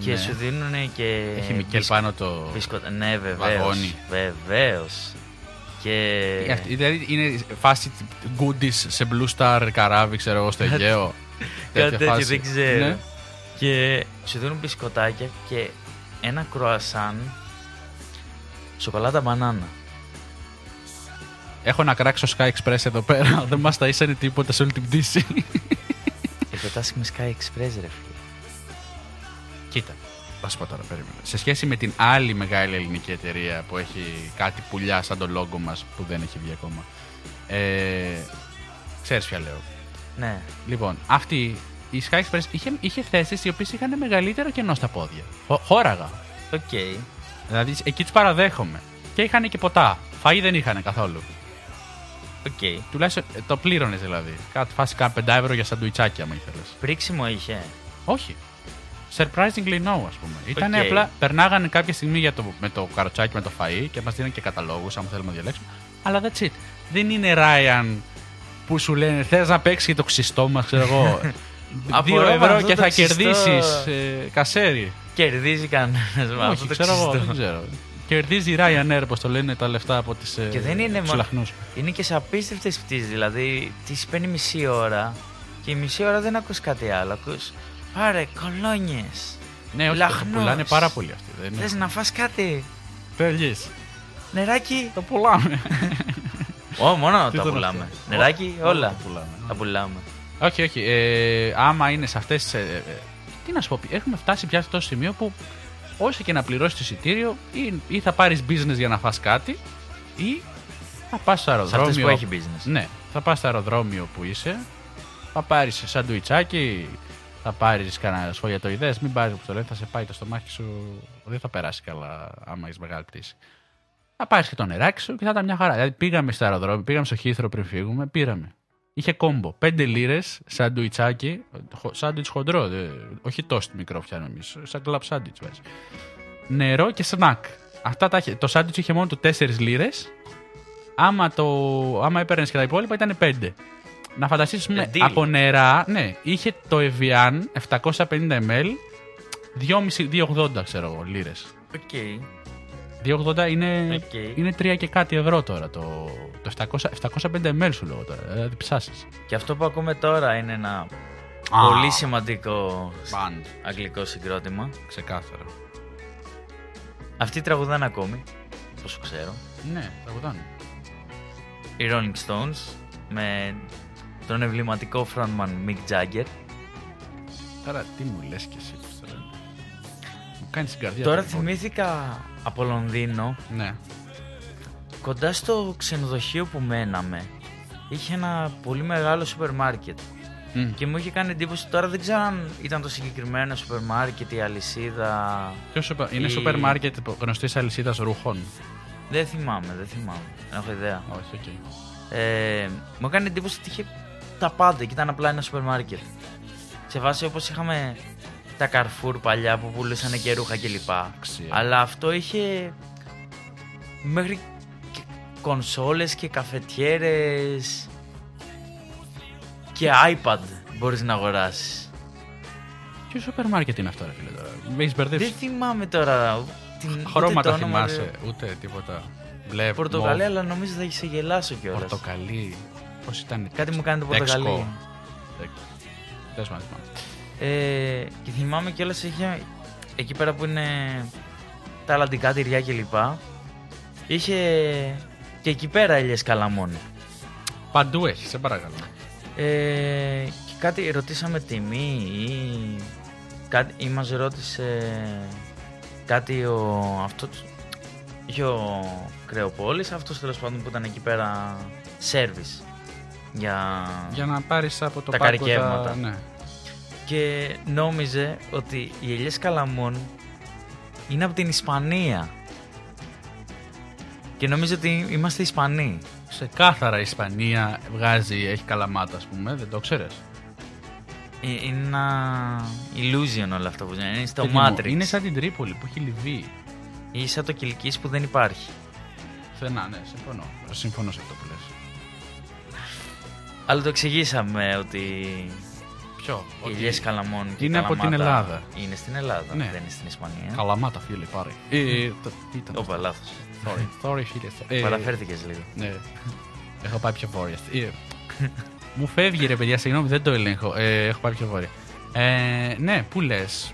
Και Ναι. σου δίνουν και. Έχει Μικέλ μπισκ- πάνω το. μπισκοτα- Ναι, βεβαίως. βαγόνι. Βεβαίως. Και. Ε, αυτή- Δηλαδή είναι φάση goodies σε Blue Star καράβι, ξέρω εγώ, στο Αιγαίο. Κάτι τέτοιο φάση. δεν ξέρω. Ναι. Και σου δίνουν μπισκοτάκια και ένα κρουασάν σοκολάτα μπανάνα. Έχω να κράξω Sky Express εδώ πέρα. Δεν μας τα ήσανε τίποτα σε όλη την πτήση. Εκπετάσαι με Sky Express, ρε φίλε. Κοίτα, θα σου πω τώρα, περίμενα. Σε σχέση με την άλλη μεγάλη ελληνική εταιρεία που έχει κάτι πουλιά σαν το logo μας που δεν έχει βγει ακόμα. Ε, ξέρεις ποια λέω. Ναι. Λοιπόν, αυτή η Sky Express είχε, είχε θέσεις οι οποίες είχαν μεγαλύτερο κενό στα πόδια. Χω- Χώραγα. Οκ. Δηλαδή εκεί τους παραδέχομαι. Και είχαν και ποτά. Φαΐ δεν είχαν καθόλου. Οκ. Τουλάχιστον ε, το πλήρωνες δηλαδή. Κάτι φάση κάνα 5 ευρώ για σαντουιτσάκια, άμα ήθελες. Πρήξιμο είχε. Όχι. Surprisingly no, ας πούμε. Ήταν Οκ. απλά, περνάγανε κάποια στιγμή για το, με το καροτσάκι με το φαΐ και μας δίνανε και καταλόγους, αν θέλουμε να διαλέξουμε. Αλλά that's it. Δεν είναι Ryan που σου λένε θες να παίξεις και το ξυστό μας, ξέρω εγώ. Δύο Απορώ με ευρώ αυτό και το θα ξυστό. κερδίσεις ε, κασέρι. Κερδίζει κανένας με αυτό Όχι, το ξέρω εγώ, ξυστό. δεν ξέρω. Κερδίζει η Ryanair, όπως το λένε, τα λεφτά από τις Και δεν είναι μόνο- λαχνούς. Είναι και σε απίστευτες πτήσεις. Δηλαδή, τη παίρνει μισή ώρα και η μισή ώρα δεν ακούς κάτι άλλο. Ακούς πάρε κολόνιες. Ναι, όχι, το Λαχνός. πουλάνε πάρα πολύ αυτοί. Δεν Θες είναι. να φας κάτι; Θέλεις. Νεράκι; Το πουλάμε. Ω, μόνο Τι τα ήταν πουλάμε. αυτό; Νεράκι, Όλα όλα. τα πουλάμε. Τα πουλάμε. Όχι, όχι. Ε, άμα είναι σε αυτές. Ε, ε, τι να σου πω, έχουμε φτάσει πια σε αυτό το σημείο που όσο και να πληρώσεις το εισιτήριο, ή, ή θα πάρεις business για να φας κάτι, ή θα πας στο Σε αεροδρόμιο. αυτές που έχει business. Ναι, θα πας στο αεροδρόμιο που είσαι, θα πάρεις σαντουιτσάκι, θα πάρεις κανένα σφογιατοειδές. Μην πάρεις που το λένε, θα σε πάει το στομάχι σου. Δεν θα περάσει καλά άμα έχεις μεγάλη πτήση. Θα πάρεις και το νεράκι σου και θα ήταν μια χαρά. Δηλαδή πήγαμε στο αεροδρόμιο, πήγαμε στο χήθρο πριν φύγουμε, πήραμε. Είχε combo. 5 λίρες, σαντουιτσάκι, χο- σάντουιτς χοντρό, δε- όχι τόσο μικρό φτιάχνουμε εμείς. Σαν κλαμπ σάντουιτς βάζει. Νερό και σνακ. Αυτά τα είχε. Το σάντουιτς είχε μόνο του 4 λίρες. Άμα, το, άμα έπαιρνες και τα υπόλοιπα ήταν 5. Να φανταστείς πούμε, Ε, deal. από νερά, ναι, είχε το Evian 750 ml 2,5 2,80 ξέρω εγώ, λίρες. Οκ. 2,80 είναι, Οκ. είναι 3 και κάτι ευρώ τώρα το, το 700, 705 ml σου λέω τώρα, δηλαδή ψάσεις. Και αυτό που ακούμε τώρα είναι ένα Α. πολύ σημαντικό Band. αγγλικό συγκρότημα. Ξεκάθαρα. Αυτοί τραγουδάνε ακόμη, όσο ξέρω. Ναι, τραγουδάνε. Οι Rolling Stones με τον εμβληματικό frontman Mick Jagger. Τώρα τι μου λες και εσύ, πώς το λένε. Μου κάνεις την καρδιά. Τώρα το θυμήθηκα από Λονδίνο, Ναι. κοντά στο ξενοδοχείο που μέναμε, είχε ένα πολύ μεγάλο σούπερ μάρκετ. Μμ. Και μου είχε κάνει εντύπωση τώρα δεν ξέρω αν ήταν το συγκεκριμένο σούπερ μάρκετ η αλυσίδα. Ποιος σούπερ, είναι Η- σούπερ μάρκετ γνωστής αλυσίδας ρούχων; Δεν θυμάμαι, δεν θυμάμαι. Δεν έχω ιδέα. Όχι, οκ. Ε, μου έκανε εντύπωση ότι είχε τα πάντα και ήταν απλά ένα σούπερ μάρκετ. Σε βάση όπως είχαμε τα Carrefour παλιά που πουλούσαν και ρούχα κλπ. Αξία. Αλλά αυτό είχε μέχρι και κονσόλες και καφετιέρες και iPad μπορείς να αγοράσεις. Ποιο σούπερ μάρκετ είναι αυτό, ρε φίλε τώρα. Με έχεις Δεν μπερδέψει. θυμάμαι τώρα την, ούτε Χρώματα το όνομα, θυμάσαι, δε- ούτε τίποτα. Μπλε, Πορτοκαλί, μοβ, αλλά νομίζω θα σε γελάσω κιόλας. Πορτοκαλί. Πώς ήταν. Κάτι μου κάνει το Δεξκό. πορτοκαλί. Τέλο πάντων. θυμάμαι. Ε, και θυμάμαι κιόλας είχε εκεί πέρα που είναι τα αλλαντικά τυριά κλπ. Είχε και εκεί πέρα ελιές καλαμών. Παντού έχει, σε παρακαλώ. Ε, και κάτι ρωτήσαμε τιμή ή, κάτι, ή μας ρώτησε κάτι ο, αυτός, είχε ο Κρεοπόλης, αυτός τέλος πάντων που ήταν εκεί πέρα service για, Για να πάρεις από το Τα πάρκο καρικεύματα. Ναι. Και νόμιζε ότι οι ελιές καλαμών είναι από την Ισπανία και νόμιζε ότι είμαστε Ισπανοί. Σε κάθαρα η Ισπανία βγάζει, έχει καλαμάτα, ας πούμε, δεν το ξέρεις; Ε, Είναι ένα illusion όλο αυτό που είναι. Είναι στο Παιδί μου, Matrix. Είναι σαν την Τρίπολη που έχει Λιβύη. Ή σαν το Κιλκής που δεν υπάρχει. Θενά, ναι, συμφωνώ. Συμφωνώ σε αυτό που λες. Αλλά το εξηγήσαμε ότι Ποιο; οι ελιές καλαμών και είναι από την καλαμάτα Ελλάδα. Είναι στην Ελλάδα, Ναι. δεν είναι στην Ισπανία. Καλαμάτα, φίλε, πάρε. Ε, το- τι ήταν. Όπα, λάθος. Sorry, sorry, φίλε. Ε, Παραφέρθηκες λίγο. Ναι. Έχω πάει πιο βόρεια. Ε, Μου φεύγει ρε παιδιά, συγγνώμη, δεν το ελέγχω. Ε, έχω πάει πιο βόρεια. Ε, ναι, πού λες;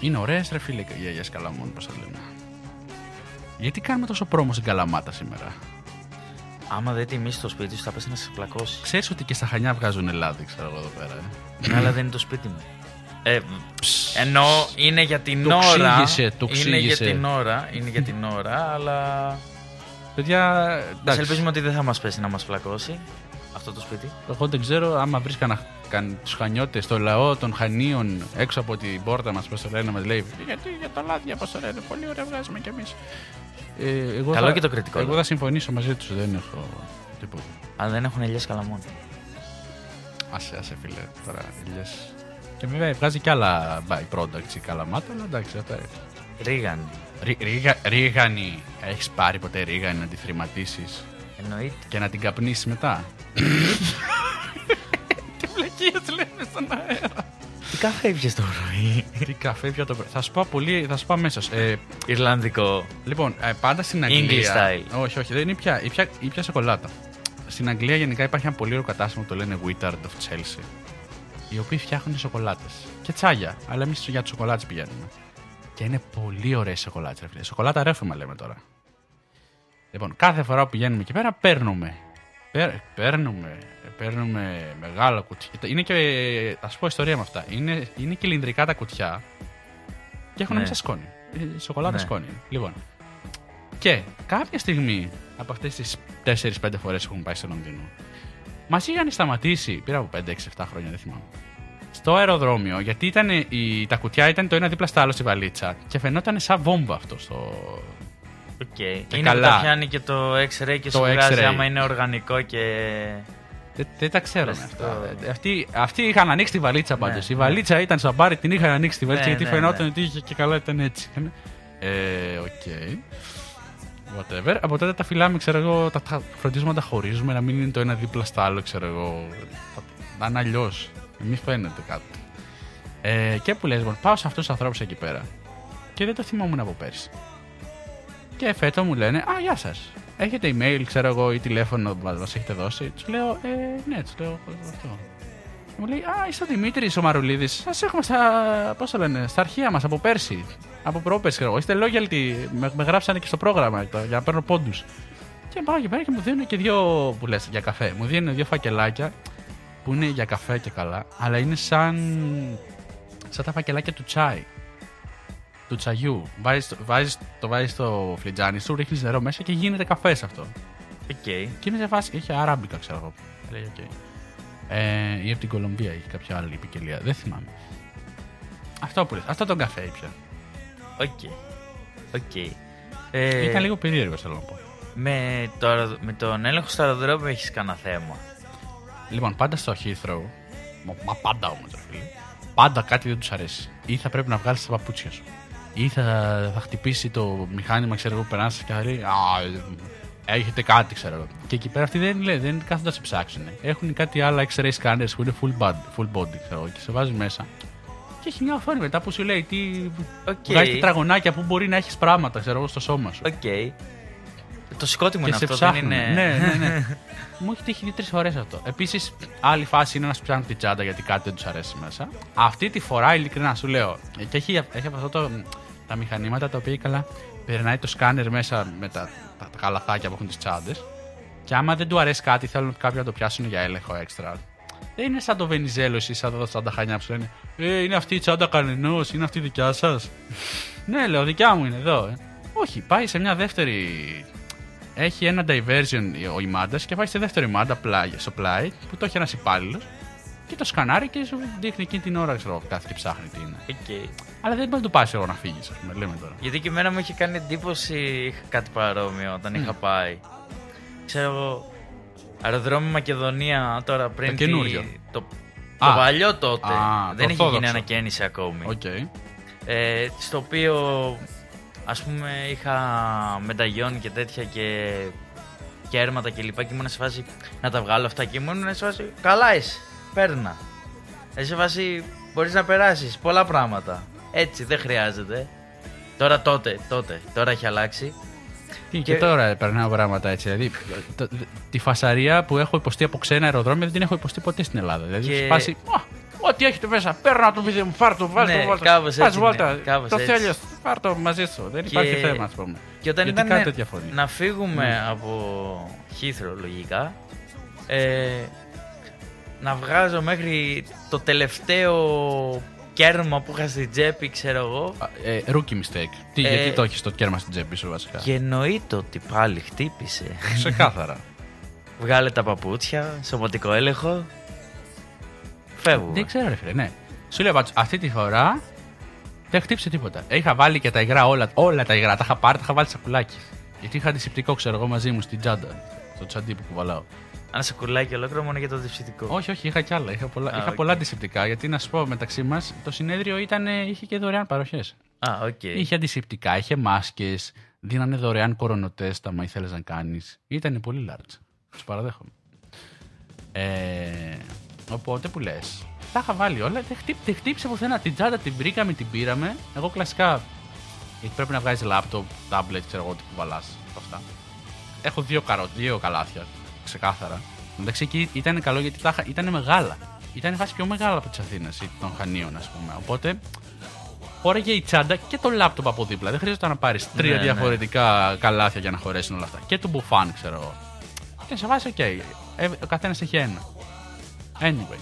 Είναι ωραίες ρε φίλε οι αγιέ καλαμών, πώς το λένε. Γιατί κάνουμε τόσο πρόμο στην Καλαμάτα σήμερα; Άμα δεν τιμήσεις το σπίτι σου, θα πέσει να σε πλακώσεις. Ξέρεις ότι και στα Χανιά βγάζουν λάδι, ξέρω εγώ εδώ πέρα. Ε. Ναι, αλλά δεν είναι το σπίτι μου. Ε, ενώ είναι για την Το ώρα. ξύγησε, το είναι για ξύγησε. την ώρα, είναι για την ώρα, αλλά. Παιδιά, Ας εντάξει. ελπίζουμε ότι δεν θα μας πέσει να μας πλακώσει αυτό το σπίτι. Εγώ δεν ξέρω άμα βρει κανένα καν, τους χανιώτες, το λαό των Χανίων έξω από την πόρτα μας, πώς το λένε, μας λέει. Γιατί για τα λάδια, πώς το λένε, πολύ ωραία βγάζουμε κι εμείς. Ε, εγώ Καλό θα, και το κριτικό, Εγώ λέω. θα συμφωνήσω μαζί τους, δεν έχω τίποτα. Αλλά δεν έχουν ελιές καλαμών. Άσε, άσε φίλε, τώρα ηλιές. Και βέβαια βγάζει και άλλα by-products η καλαμάτα, αλλά εντάξει, αυτά. Ρίγαν. Ρί- ρίγα- Ρίγανη. Έχεις πάρει ποτέ ρίγανη να τη θρηματίσεις; Εννοείται. και να την καπνίσεις μετά; Τι βλακίες λέμε στον αέρα. Τι καφέ πιες το πρωί. Τι καφέ πια το πρωί. Θα σου πω πολύ, θα σου πω αμέσως. Ε, Ιρλανδικό. λοιπόν, ε, πάντα στην Αγγλία. English style. Όχι, όχι, δεν είναι πια, η πια, η πια σοκολάτα. Στην Αγγλία γενικά υπάρχει ένα πολύ ωραίο κατάστημα που το λένε Wittard of Chelsea. Οι οποίοι φτιάχνουν σοκολάτες. Και τσάγια. Αλλά εμείς για τι σοκολάτες πηγαίνουμε. Και είναι πολύ ωραίες σοκολάτες, ρε φίλε. Σοκολάτα ρεύμα λέμε τώρα. Λοιπόν, κάθε φορά που πηγαίνουμε εκεί πέρα παίρνουμε. Παίρ- παίρνουμε, παίρνουμε μεγάλα κουτιά. Είναι και. Α πω ιστορία με αυτά. Είναι, είναι κυλινδρικά τα κουτιά και έχουν Ναι. μέσα σκόνη. Ε, Σοκολάτα Ναι. σκόνη. Λοιπόν. Και κάποια στιγμή από αυτές τις 4-5 φορές που έχουμε πάει στο Λονδίνο, μας είχαν σταματήσει. Πήρα από 5-6-7 χρόνια, δεν θυμάμαι. Στο αεροδρόμιο, γιατί ήταν, η, τα κουτιά ήταν το ένα δίπλα στο άλλο στη βαλίτσα και φαινόταν σαν βόμβα αυτό στο, Οκ. Είναι Ε, καλά. που τα πιάνει και το X-ray και Το σου βγάζει X-ray. άμα είναι οργανικό και... Δεν, δεν τα ξέρω Λες αυτά. το- Ε, Αυτοί, αυτοί είχαν ανοίξει τη βαλίτσα πάντως. Ναι, η ναι. βαλίτσα ήταν σαν μπάρι, την είχαν ανοίξει τη βαλίτσα Ναι, γιατί ναι, φαινόταν ναι. ότι είχε και καλά ήταν έτσι. Ε, οκ. Whatever. Από τότε τα φυλάμε, ξέρω εγώ, τα, τα φροντίζουμε να τα χωρίζουμε, να μην είναι το ένα δίπλα στο άλλο, ξέρω εγώ. Τα- Να είναι αλλιώς. Μη φαίνεται κάτι. Ε, και που λες, λοιπόν, πάω σε αυτούς τους ανθρώπους εκεί πέρα. Και δεν το θυμόμουν από πέρσι. Και φέτο μου λένε, Α, γεια σας. Έχετε email, ξέρω εγώ, ή τηλέφωνο που μας έχετε δώσει. Τους λέω, ε, Ναι, τους λέω αυτό. Και μου λέει, Α, είσαι ο Δημήτρης ο Μαρουλίδης. Σας έχουμε στα. Πώς το λένε, στα αρχεία μας από πέρσι. Από πρόπερσι, ξέρω εγώ. Είστε loyalty. Με, με γράψανε και στο πρόγραμμα το- για να παίρνω πόντους. Και πάω εκεί πέρα και μου δίνουν και δύο. που λες για καφέ. Μου δίνουν δύο φακελάκια που είναι για καφέ και καλά, αλλά είναι σαν. σαν τα φακελάκια του τσάι. Του τσαγιού. Βάζεις, το- βάζεις, το βάζεις στο φλιτζάνι σου, ρίχνεις νερό μέσα και γίνεται καφές αυτό. Οκ. Και είμαι σε φάση. Είχε αράμπικα, ξέρω εγώ. Λέει, οκ. Ε, ή από την Κολομβία είχε κάποια άλλη ποικιλία. Δεν θυμάμαι. Αυτό που λες. Αυτό τον καφέ ήπια. Οκ. Οκ. Ε, Ήταν λίγο περίεργο, θέλω να πω. με, το, αερο- με τον έλεγχο στο αεροδρόμιο έχεις κανένα θέμα. Λοιπόν, πάντα στο Heathrow. Μα, μα πάντα όμως, ρε φίλε. Πάντα κάτι δεν τους αρέσει. Ή θα πρέπει να βγάλεις τα παπούτσια σου. Ή θα, θα χτυπήσει το μηχάνημα, ξέρω εγώ, που περάσει και θα λέει Α, ε, έχετε κάτι, ξέρω εγώ. Και εκεί πέρα αυτοί δεν, λέει, δεν κάθονται να σε ψάξουν. Έχουν κάτι άλλα X-ray scanners που είναι full body, full body ξέρω εγώ, και σε βάζεις μέσα. Και έχει μια οθόνη μετά που σου λέει τι. Οκ. Βγάζει τετραγωνάκια που μπορεί να έχεις πράγματα, ξέρω εγώ, στο σώμα σου. Οκ. Το σηκώτη μου και είναι σε αυτό, δεν ψάχνουν. είναι... Ναι, ναι, ναι. Μου έχει τύχει δύο-τρει φορές αυτό. Επίσης, άλλη φάση είναι να σου πιάνουν την τσάντα γιατί κάτι δεν τους αρέσει μέσα. Αυτή τη φορά, ειλικρινά σου λέω. ε, Και έχει, έχει αυτό το, τα μηχανήματα τα οποία καλά περνάει το σκάνερ μέσα με τα, τα, τα καλαθάκια που έχουν τις τσάντες. Και άμα δεν του αρέσει κάτι, θέλουν κάποιοι να το πιάσουν για έλεγχο έξτρα. Δεν είναι σαν το Βενιζέλο ή σαν το τσάντα χανιά που σου λένε Ε, είναι αυτή η τσάντα κανενός, είναι αυτή η δικιά σας. ναι, λέω, δικιά μου είναι εδώ. Ε. Όχι, πάει σε μια δεύτερη έχει ένα diversion ο ιμάντας και πάει στη δεύτερη ιμάντα πλάι, στο πλάι που το έχει ένας υπάλληλος και το σκανάρει και σου δείχνει εκείνη την ώρα, ξέρω, κάθε και ψάχνει τι είναι. Οκ. Αλλά δεν μπορεί να του πας εγώ να φύγεις, ας πούμε, λέμε τώρα. Γιατί και εμένα μου είχε κάνει εντύπωση είχα κάτι παρόμοιο όταν είχα πάει. Ξέρω εγώ, αεροδρόμιο Μακεδονία τώρα πριν. Το καινούριο. τη- Το, Α. το παλιό τότε. Α, το δεν είχε ορθόδοξο. γίνει ανακαίνιση ακόμη. Οκ. Ε, στο οποίο ας πούμε είχα μενταγιόν και τέτοια και κέρματα και λοιπά και ήμουν σε φάση να τα βγάλω αυτά και ήμουν σε φάση καλά είσαι, πέρνα. Εσύ σε φάση μπορείς να περάσεις πολλά πράγματα. Έτσι δεν χρειάζεται. Τώρα τότε, τότε, τώρα έχει αλλάξει. Τι, και, Και- τώρα περνάω πράγματα έτσι. Δηλαδή, το- τη φασαρία που έχω υποστεί από ξένα αεροδρόμια δεν την έχω υποστεί ποτέ στην Ελλάδα. Δηλαδή, Και- σου φάση. «Α, Ό,τι έχετε μέσα, παίρνω το βίντεο μου, πάρ το, βάλ Ναι, το, βάλ το. κάπως Πας έτσι βόλτα, είναι, κάπως το έτσι. θέλεις, πάρ το μαζί σου. Δεν Και- υπάρχει θέμα, ας πούμε. Και όταν Γιατί ήταν κάτι τέτοια φωνή. να φύγουμε από Χήθρο λογικά, ε, να βγάζω μέχρι το τελευταίο κέρμα που είχα στην τσέπη, ξέρω εγώ. Α, Ε, rookie mistake. Τι, Ε, γιατί το έχεις το κέρμα στην τσέπη σου, βασικά; Και εννοείται ότι πάλι χτύπησε. Ξεκάθαρα. Βγάλε τα παπούτσια, σωματικό έλεγχο. Φεύγουμε. Δεν ξέρω, ρε φίλε, ναι. Σου λέω πάντως, αυτή τη φορά δεν χτύπησε τίποτα. Είχα βάλει και τα υγρά όλα, όλα τα υγρά. Τα είχα πάρει, τα είχα βάλει σακουλάκι. Γιατί είχα αντισηπτικό, ξέρω εγώ, μαζί μου στην τσάντα. Στο τσαντί που κουβαλάω. Αν σε κολλάει και ολόκληρο μόνο για το αντισηπτικό. Όχι, όχι, είχα κι άλλα. Είχα πολλά, Α, είχα οκ. πολλά αντισηπτικά. Γιατί να σου πω μεταξύ μας, το συνέδριο ήταν, είχε και δωρεάν παροχές. Α, οκ. Είχε αντισηπτικά, είχε μάσκες, δίνανε δωρεάν κορονοτέστ άμα ήθελες να κάνεις. Ήταν πολύ large. Τους παραδέχομαι. Ε, οπότε που λες. Τα είχα βάλει όλα. Δεν, χτύπ, δεν χτύπησε πουθενά. Την τσάντα την βρήκαμε, την πήραμε. Εγώ κλασικά. Γιατί πρέπει να βγάζεις laptop, tablet, ξέρω εγώ τι κουβαλά. Αυτά. Έχω δύο, καρό, δύο καλάθια. Ξεκάθαρα. Εντάξει, εκεί ήταν καλό γιατί τα, είχα- ήταν μεγάλα. Ήταν φάση πιο μεγάλα από τις Αθήνες ή των Χανίων, ας πούμε. Οπότε χώραγε η τσάντα και το λάπτοπ από δίπλα. Δεν χρειάζεται να πάρεις τρία Ναι, διαφορετικά καλάθια για να χωρέσουν όλα αυτά. Και το μπουφάν, ξέρω εγώ. Και σε φάση, οκ. Ε, ο καθένας έχει ένα. Anyway.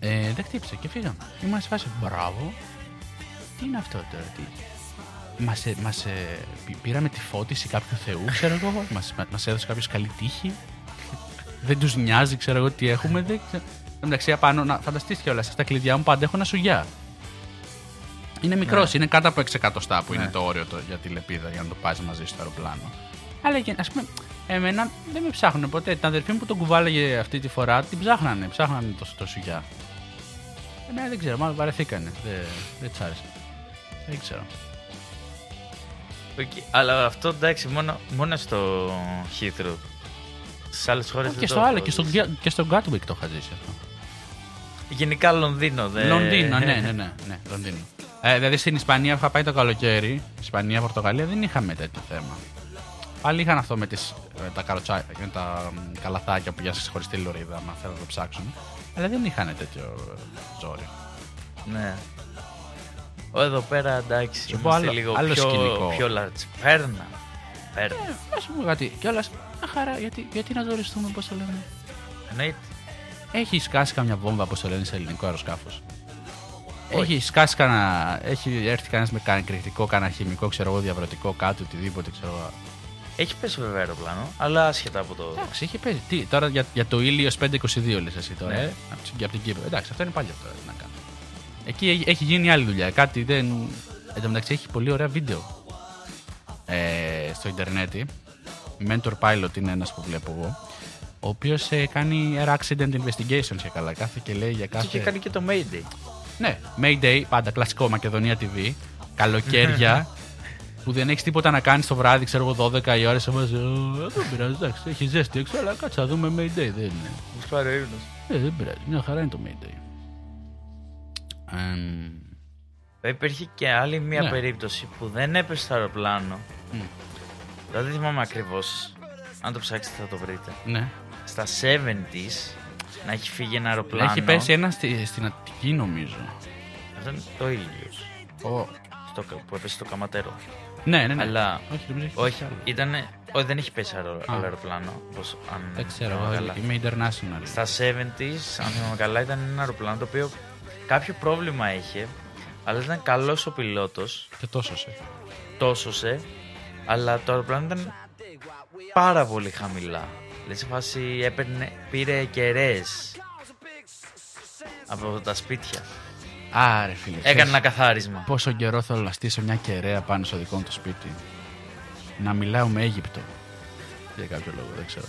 Ε, δεν χτύπησε και φύγαμε. Ήμουν σε φάση, μπράβο. Τι είναι αυτό τώρα, τι; Μας, ε, μας, ε, πη- πήραμε τη φώτιση κάποιου θεού, ξέρω εγώ. Μας, μα- μας έδωσε κάποιος καλή τύχη. δεν τους νοιάζει, ξέρω εγώ τι έχουμε. Δεν ξέρω. Εν τω μεταξύ, απάνω, να φανταστείς κιόλας, στα κλειδιά μου πάντα έχω ένα σουγιά. Είναι μικρός, είναι κάτω από 6 εκατοστά που είναι το όριο το, για τη λεπίδα για να το πας μαζί στο αεροπλάνο. Αλλά ας πούμε, εμένα δεν με ψάχνουν ποτέ. Την αδερφή μου που τον κουβάλαγε αυτή τη φορά την ψάχνανε, ψάχνανε το, το σουγιά. Εμένα δεν ξέρω, μάλλον βαρεθήκανε. Δεν, δεν της άρεσε. Δεν ξέρω. Οκ, Αλλά αυτό εντάξει, μόνο, μόνο στο Heathrow. Στις άλλες χώρες και στο άλλο, και στο, και στο Gatwick το είχα ζήσει αυτό. Γενικά Λονδίνο. Δε... Λονδίνο, ναι, ναι, ναι, ναι, Λονδίνο. Ε, δηλαδή στην Ισπανία είχα πάει το καλοκαίρι. Ισπανία, Πορτογαλία δεν είχαμε τέτοιο θέμα. Πάλι είχαν αυτό με, τις, με τα, καροτσά, με τα μ, καλαθάκια που για χωριστή λωρίδα, αν θέλουν να το ψάξουν. Αλλά δεν είχαν τέτοιο ε, ζόρι. ναι. Ω, εδώ πέρα εντάξει, Σου πω είμαστε άλλο- λίγο άλλο πιο, σκηνικό. πιο large. Παίρνα. Παίρνα. Α πούμε κάτι. Κιόλας, μια χαρά, γιατί, γιατί να ζοριστούμε, πώς το λένε; Εννοείται. Έχει σκάσει καμιά βόμβα, όπω το λένε σε ελληνικό αεροσκάφος; Έχει σκάσει κανένα. Έχει έρθει κανένας με κανένα εκρηκτικό, κανένα χημικό, ξέρω εγώ, διαβρωτικό κάτω, οτιδήποτε, ξέρω εγώ. Έχει πέσει βέβαια αεροπλάνο, αλλά άσχετα από το. Εντάξει, είχε παίζει. Τι, τώρα για, για το ήλιος 522 λες εσύ τώρα, Ναι. ε, από, την- από την Κύπρο. Εντάξει, αυτό είναι παλιό τώρα, τι να κάνω. Εκεί έχει- έχει γίνει άλλη δουλειά. Κάτι δεν. Εν τω μεταξύ έχει πολύ ωραία βίντεο ε, στο Ιντερνετ. Mentor Pilot είναι ένας που βλέπω εγώ. Ο οποίος ε, κάνει air accident investigations και καλά. Κάθε και λέει για Και κάθε. είχε κάνει και το Mayday. Ναι, Mayday, πάντα κλασικό Μακεδονία TV. Καλοκαίρια που δεν έχεις τίποτα να κάνεις το βράδυ, ξέρω εγώ 12 η ώρα. Σε βάζει. «Ε, Δεν πειράζει, εντάξει, έχει ζέστη έξω, αλλά κάτσε να δούμε Mayday. Δεν είναι. Μου πάρει ο ύπνος. Ε, δεν πειράζει, μια χαρά είναι το Mayday. Εμ, Ε, Υπήρχε και άλλη μία Ναι. περίπτωση που δεν έπεσε το αεροπλάνο. Μμ. Δηλαδή δεν θυμάμαι ακριβώς. Αν το ψάξετε θα το βρείτε. ναι. Στα 70s να έχει φύγει ένα αεροπλάνο. Έχει πέσει ένα στη, στην Αττική, νομίζω. Αυτό είναι το ίδιο. Ο... Στο, κα- που έπεσε στο καματέρο. Ναι, ναι, ναι. Αλλά- Όχι, νομίζω έχει Όχι, πέσει άλλο. ήταν. Όχι, δεν έχει πέσει αερο- Α. άλλο αεροπλάνο. Όπως, αν Δεν ξέρω, θυμάμαι εγώ καλά. είμαι international. Στα 70s, αν θυμάμαι καλά, ήταν ένα αεροπλάνο το οποίο κάποιο πρόβλημα είχε, αλλά ήταν καλός ο πιλότος, Και τόσο σε. το σώσε, αλλά το αεροπλάνο ήταν πάρα πολύ χαμηλά. Δηλαδή σε φάση έπαιρνε, πήρε κεραίες από τα σπίτια. Άρε, φίλε. Έκανε ξέρεις ένα καθάρισμα. Πόσο καιρό θέλω να στήσω μια κεραία πάνω στο δικό μου το σπίτι. Να μιλάω με Αίγυπτο. Για κάποιο λόγο, δεν ξέρω.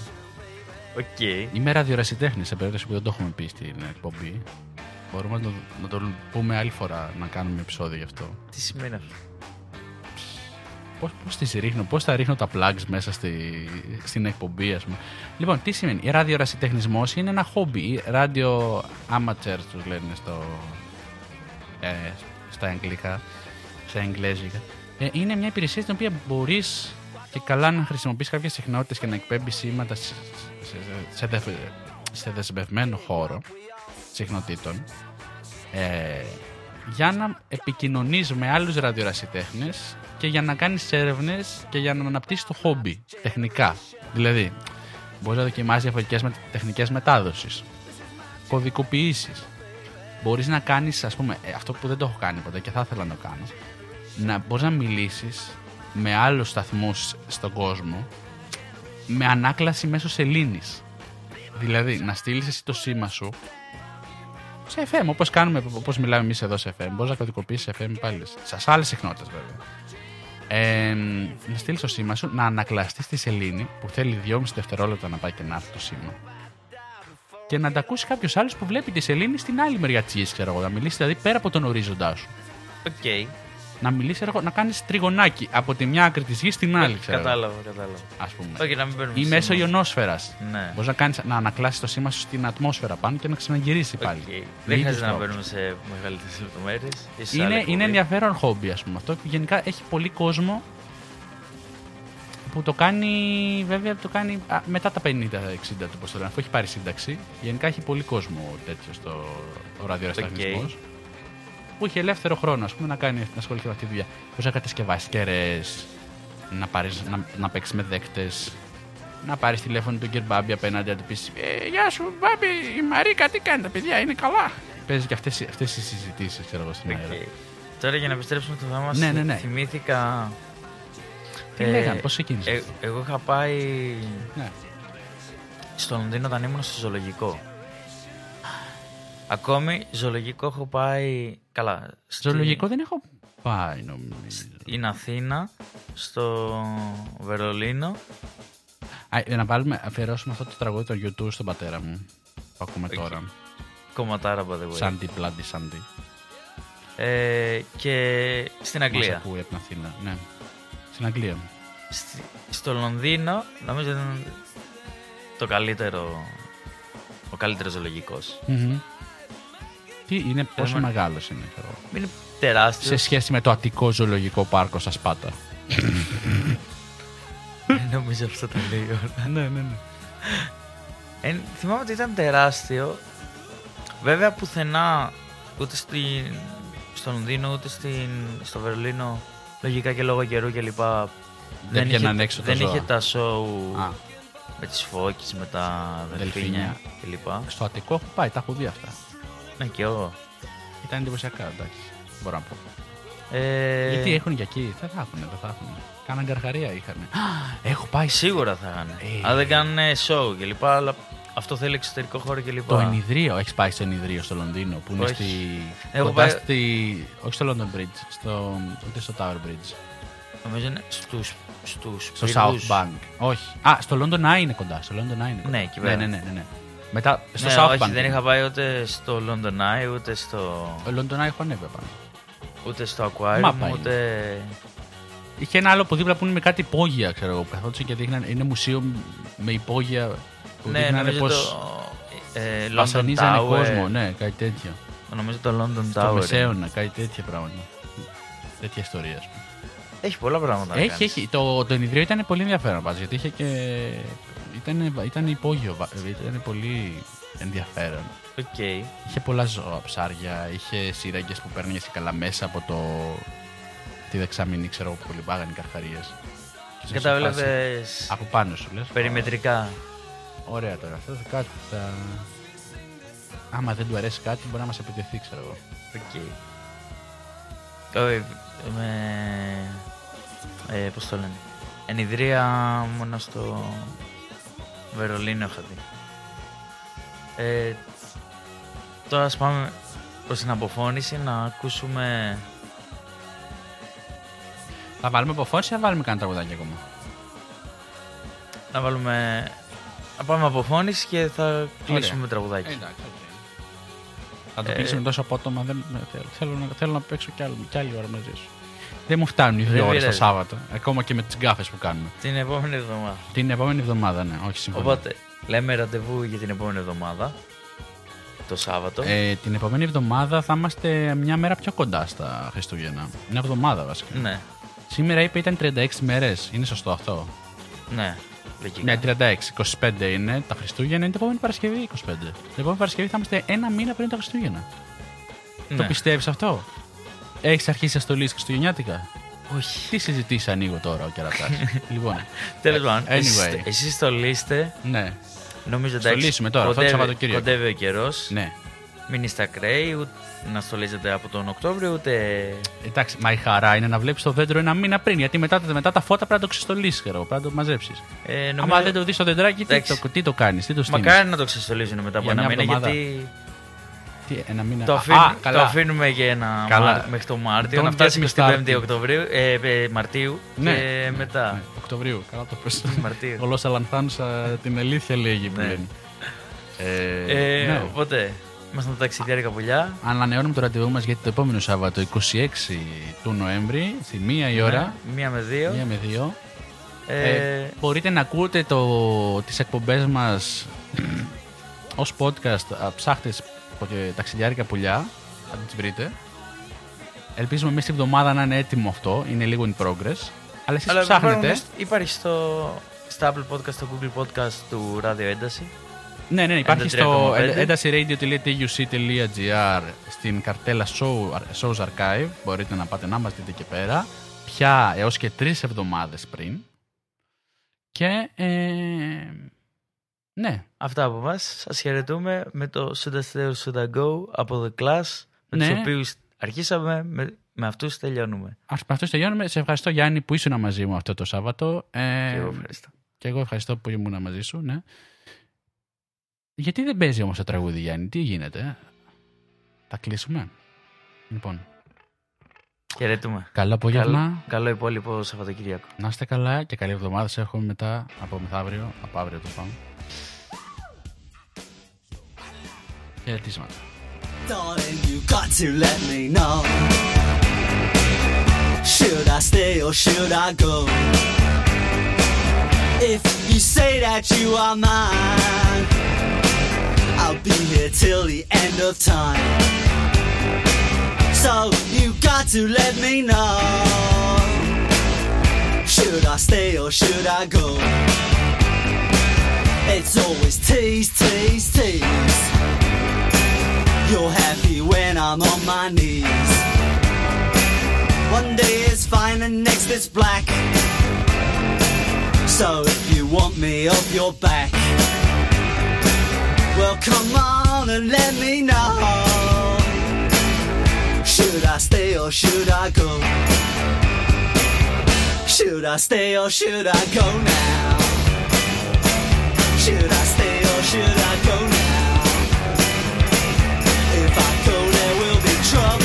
Οκ. Είμαι ραδιοερασιτέχνης, σε περίπτωση που δεν το έχουμε πει στην εκπομπή. Μπορούμε να το, να το πούμε άλλη φορά να κάνουμε επεισόδιο γι' αυτό. Τι σημαίνει αυτό; Πώς, πώς τις ρίχνω, πώς θα ρίχνω τα plugs μέσα στη, στην εκπομπή, ας πούμε. Λοιπόν, τι σημαίνει; Η ραδιοερασιτεχνισμός είναι ένα χόμπι. Radio amateur τους λένε στο, ε, στα αγγλικά, στα εγγλέζικα. Ε, είναι μια υπηρεσία στην οποία μπορείς και καλά να χρησιμοποιείς κάποιες συχνότητες και να εκπέμπεις σήματα σε, σε, σε, δε- σε δεσμευμένο χώρο συχνοτήτων ε, για να επικοινωνείς με άλλους ραδιορασιτέχνες και για να κάνεις έρευνες και για να αναπτύσσεις το χόμπι τεχνικά. Δηλαδή, μπορείς να δοκιμάσεις διαφορετικές με, τεχνικές μετάδοσης, κωδικοποιήσεις. Μπορείς να κάνεις, ας πούμε, ε, αυτό που δεν το έχω κάνει ποτέ και θα ήθελα να το κάνω, να μπορείς να μιλήσεις με άλλους σταθμούς στον κόσμο με ανάκλαση μέσω σελήνης. Δηλαδή, να στείλεις εσύ το σήμα σου σε FM, όπως κάνουμε, όπως μιλάμε εμείς εδώ σε FM. Μπορείς να κωδικοποιήσεις FM πάλι. Σε άλλες συχνότητες βέβαια. Ε, να στείλεις το σήμα σου, να ανακλαστείς τη σελήνη που θέλει 2,5 δευτερόλεπτα να πάει και να έρθει το σήμα. Και να τα ακούσει κάποιος άλλος που βλέπει τη σελήνη στην άλλη μεριά της γης, ξέρω εγώ. Να μιλήσει δηλαδή πέρα από τον ορίζοντά σου. Οκ. Να μιλήσεις, εγώ, να κάνεις τριγωνάκι από τη μια άκρη της γης στην άλλη, ξέρω. Κατάλαβα, κατάλαβα. Ας πούμε. Όχι, να μην παίρνουμε Ή μέσω σήμα. ιονόσφαιρας. Ναι. Μπορείς να, κάνεις, να ανακλάσεις το σήμα σου στην ατμόσφαιρα πάνω και να ξαναγυρίσει πάλι. Οκ. Με Δεν ίδιους χρειάζεται να τρόπους. μπαίνουμε σε μεγαλύτερες λεπτομέρειες. Είναι, είναι ενδιαφέρον χόμπι, ας πούμε αυτό. Και γενικά έχει πολύ κόσμο που το κάνει, βέβαια, το κάνει α, μετά τα 50-60 του, πώς το λένε, αφού έχει πάρει σύνταξη. Γενικά έχει πολύ κόσμο τέτοιο στο ο ραδιοερασιτεχνισμός. Οκ. Που έχει ελεύθερο χρόνο, ας πούμε, να, κάνει, να ασχοληθεί με αυτή τη δουλειά. Μπορεί να κατασκευάσει κεραίες, να, πάρεις, να, να παίξεις με δέκτες, να πάρεις τηλέφωνο του κ. Μπάμπη απέναντι να του πεις ε, Γεια σου, Μπάμπη, η Μαρίκα, τι κάνει τα παιδιά, είναι καλά. Παίζεις και αυτές οι συζητήσεις, ξέρω εγώ, στον αέρα. Οκ. Τώρα για να επιστρέψουμε στο θέμα μας, Ναι, ναι, ναι. θυμήθηκα... Τι ε, λέγανε, πώς ξεκίνησες; ε, εγώ είχα πάει ναι. στο Λονδίνο όταν ήμουν στο ζωολογικό. Ακόμη ζωολογικό έχω πάει. Καλά. στη- Ζωολογικό δεν έχω πάει, νομίζω. Στην Αθήνα, στο Βερολίνο. Α, ε, να βάλουμε, αφιερώσουμε αυτό το τραγούδι των U2 στον πατέρα μου. Που ακούμε Οκ. τώρα. Κομματάρα, by the way. Sunday Bloody Sunday. Ε, και στην Μας Αγγλία. ακούει από την Αθήνα. Ναι. Στην Αγγλία. Στη- στο Λονδίνο, νομίζω ήταν το καλύτερο. Ο καλύτερος ζωολογικός. Μμμ. Τι είναι, πόσο Έμενε- μεγάλος είναι, ξέρω εγώ. Είναι τεράστιος. Σε σχέση με το Αττικό Ζωολογικό Πάρκο στα Σπάτα. νομίζω αυτό το λέει όλα. ναι, ναι, ναι. Ε, θυμάμαι ότι ήταν τεράστιο. Βέβαια πουθενά, ούτε στην, στο Λονδίνο, ούτε στην, στο Βερολίνο, λογικά και λόγω καιρού και λοιπά, Δεν είχε, βγαίναν έξω τα δεν ζώα. είχε τα σοου Α, με τις φώκες, με τα Δελφίνια. δελφίνια και λοιπά. στο Αττικό έχω πάει, τα έχω δει αυτά. Ναι, και εγώ. Ήταν εντυπωσιακά, εντάξει. Μπορώ να πω. Ε, Γιατί έχουν και εκεί, δεν θα έχουν, δεν θα έχουν. Κάναν καρχαρία είχαν. Έχω πάει Σίγουρα θα είχαν. Ε. Αν δεν κάνουν show και λοιπά, αλλά αυτό θέλει εξωτερικό χώρο και λοιπά. Το ενιδρίο, έχεις πάει στο ενιδρίο στο Λονδίνο που είναι Όχι. στη. Έχω κοντά πάει- στη. Όχι στο London Bridge, στο, ούτε στο Tower Bridge. Νομίζω είναι στους, στους Στο πύργους. South Bank. Όχι. Α, στο London Eye είναι κοντά. Στο London Eye είναι κοντά. Ναι, εκεί ναι, πέρα. ναι, ναι, ναι, ναι. Μετά στο ναι, South όχι, Bank. δεν είχα πάει ούτε στο London Eye, ούτε στο, Το London Eye έχω ανέβει πάνω. ούτε στο Aquarium, Μάπα είναι. ούτε... Είχε ένα άλλο από δίπλα που είναι με κάτι υπόγεια, ξέρω εγώ. που Καθόντουσαν και δείχναν. Είναι μουσείο με υπόγεια. Που ναι, δείχνανε νομίζω πώς το ε, London βασανίζανε Tower. κόσμο. Ναι, κάτι τέτοιο. Νομίζω το London Στο Tower. Μεσαίωνα, κάτι τέτοια πράγματα. Τέτοια ιστορία, ας πούμε. Έχει πολλά πράγματα να Έχει, κάνεις. έχει. Το, το ενυδρείο ήταν πολύ ενδιαφέρον πάντως, γιατί είχε και. Ήταν, ήταν υπόγειο, βα- ήταν πολύ ενδιαφέρον. Οκ. Είχε πολλά ζώα, ψάρια, είχε σήραγγες που παίρνει και καλά μέσα από το. τη δεξαμενή, ξέρω εγώ, που κολυμπάγανε οι καρχαρίες. Και τα 'βλεπες Από πάνω σου λες. περιμετρικά. Ωραία τώρα. Αυτό θα κάτι θα. Άμα δεν του αρέσει κάτι, μπορεί να μας επιτεθεί, ξέρω εγώ. Οκ. Όχι, με... Ε, πώς το λένε. Ενυδρεία μόνο στο Βερολίνο είχα δει. Ε, τώρα ας πάμε προς την αποφώνηση να ακούσουμε... Θα βάλουμε αποφώνηση ή θα βάλουμε κανένα τραγουδάκι ακόμα; Να βάλουμε... Να πάμε αποφώνηση και θα κλείσουμε με τραγουδάκι. Εντάξει, οκ. Θα το Ε, κλείσουμε τόσο απότομα. Δεν με θέλω. Θέλω, να, θέλω να παίξω κι, άλλο, κι άλλη ώρα μαζί σου. Δεν μου φτάνουν οι Δεν δύο ώρες το πειράζει. Σάββατο. Ακόμα και με τις γκάφες που κάνουμε. Την επόμενη εβδομάδα. Την επόμενη εβδομάδα, ναι, όχι συμφωνώ. Οπότε, λέμε ραντεβού για την επόμενη εβδομάδα. Το Σάββατο. Ε, την επόμενη εβδομάδα θα είμαστε μια μέρα πιο κοντά στα Χριστούγεννα. Μια εβδομάδα βασικά. Ναι, Σήμερα είπε ήταν 36 μέρες. Είναι σωστό αυτό; ναι. Λογικά. Ναι, 36. 25 είναι τα Χριστούγεννα, είναι την επόμενη Παρασκευή 25. Την επόμενη Παρασκευή θα είμαστε ένα μήνα πριν τα Χριστούγεννα. Ναι. Το πιστεύεις αυτό; Έχεις αρχίσει να στολίσει Χριστουγεννιάτικα. Όχι. Τι συζητήσεις ανοίγω τώρα ο κερατάς; λοιπόν. Τέλος πάντων, Anyway. εσείς- εσείς το λύστε. Ναι, Νομίζω εντάξει. Στολίσουμε τώρα, αυτό το κοντεύει- Σαββατοκύριακο. Κοντεύει ο καιρός. ναι. Μην είστε ακραίοι, ούτε να στολίζετε από τον Οκτώβριο, ούτε. Εντάξει, μα η χαρά είναι να βλέπεις το δέντρο ένα μήνα πριν. Γιατί μετά, μετά τα φώτα πρέπει να το ξεστολίσεις, ξέρω εγώ, πρέπει να το μαζέψεις. Ε, νομίζω... Άμα δεν το δεις το δεντράκι, τι Εντάξει. το, τι το κάνεις, τι το στείλει. Μακάρι να το ξεστολίζουν μετά από Για ένα μια μήνα, εβδομάδα. γιατί Τι, ένα μήνα. Το, Α, αφήν- α, καλά. το αφήνουμε για ένα Καλά. Μάρ- μέχρι το Μάρτιο, Don't να φτάσει get me στην 5η started. Οκτωβρίου, ε, ε, Μαρτίου Ναι. και μετά. Ναι, Οκτωβρίου, καλά το πες. Μαρτίου. Ο Λος Αλανθάνς α, την αλήθεια λέγει που Ναι. λένε. Ε, Ε, ναι. Οπότε, ήμασταν τα ταξιδιάρικα πουλιά. Ανανεώνουμε το ραντεβού μας γιατί το επόμενο Σάββατο, 26 του Νοέμβρη, στη μία η ώρα, Ναι, μία με δύο. μία με δύο, Ε, Ε, μπορείτε να ακούτε το, τις εκπομπές μας ως podcast. Α, Ψάχτες από και ταξιδιάρικα πουλιά, θα τις βρείτε. Ελπίζουμε μέσα στη εβδομάδα να είναι έτοιμο αυτό. Είναι λίγο in progress. Αλλά εσείς αλλά ψάχνετε. υπάρχουν- υπάρχει στο, στα Apple Podcast, στο Google Podcast του Radio Ένταση. Ναι, ναι, υπάρχει στο 93,5. έντασiradio.gr στην καρτέλα show, Shows Archive. Μπορείτε να πάτε να μας δείτε και πέρα. Πια έως και τρεις εβδομάδες πριν. Και ε, ναι, Αυτά από εμάς. Σας χαιρετούμε με το Should I Stay or Should I Go από The Class. Με Ναι. του οποίους αρχίσαμε, με, με αυτούς τελειώνουμε. Ας με αυτό τελειώνουμε. Σε ευχαριστώ Γιάννη που ήσουν μαζί μου αυτό το Σάββατο. Ε, Και εγώ ευχαριστώ. και εγώ ευχαριστώ που ήμουν μαζί σου. Ναι. Γιατί δεν παίζει όμως το τραγούδι Γιάννη, τι γίνεται. Θα κλείσουμε. Λοιπόν, Χαιρετούμε. καλό απόγευμα. Καλό, καλό υπόλοιπο Σαββατοκύριακο. Να είστε καλά και καλή εβδομάδα. Σε έχουμε μετά από μεθαύριο, από αύριο το πάμε. Χαιρετίσματα. Darling, you got to let me know. Should I stay or should I go? If you say that you are mine, I'll be here till the end of time. So you got to let me know. Should I stay or should I go? It's always tease, tease, tease. You're happy when I'm on my knees. One day is fine and next it's black. So if you want me off your back, well come on and let me know. Should I stay or should I go? Should I stay or should I go now? Should I stay or should I go now? If I go, there will be trouble.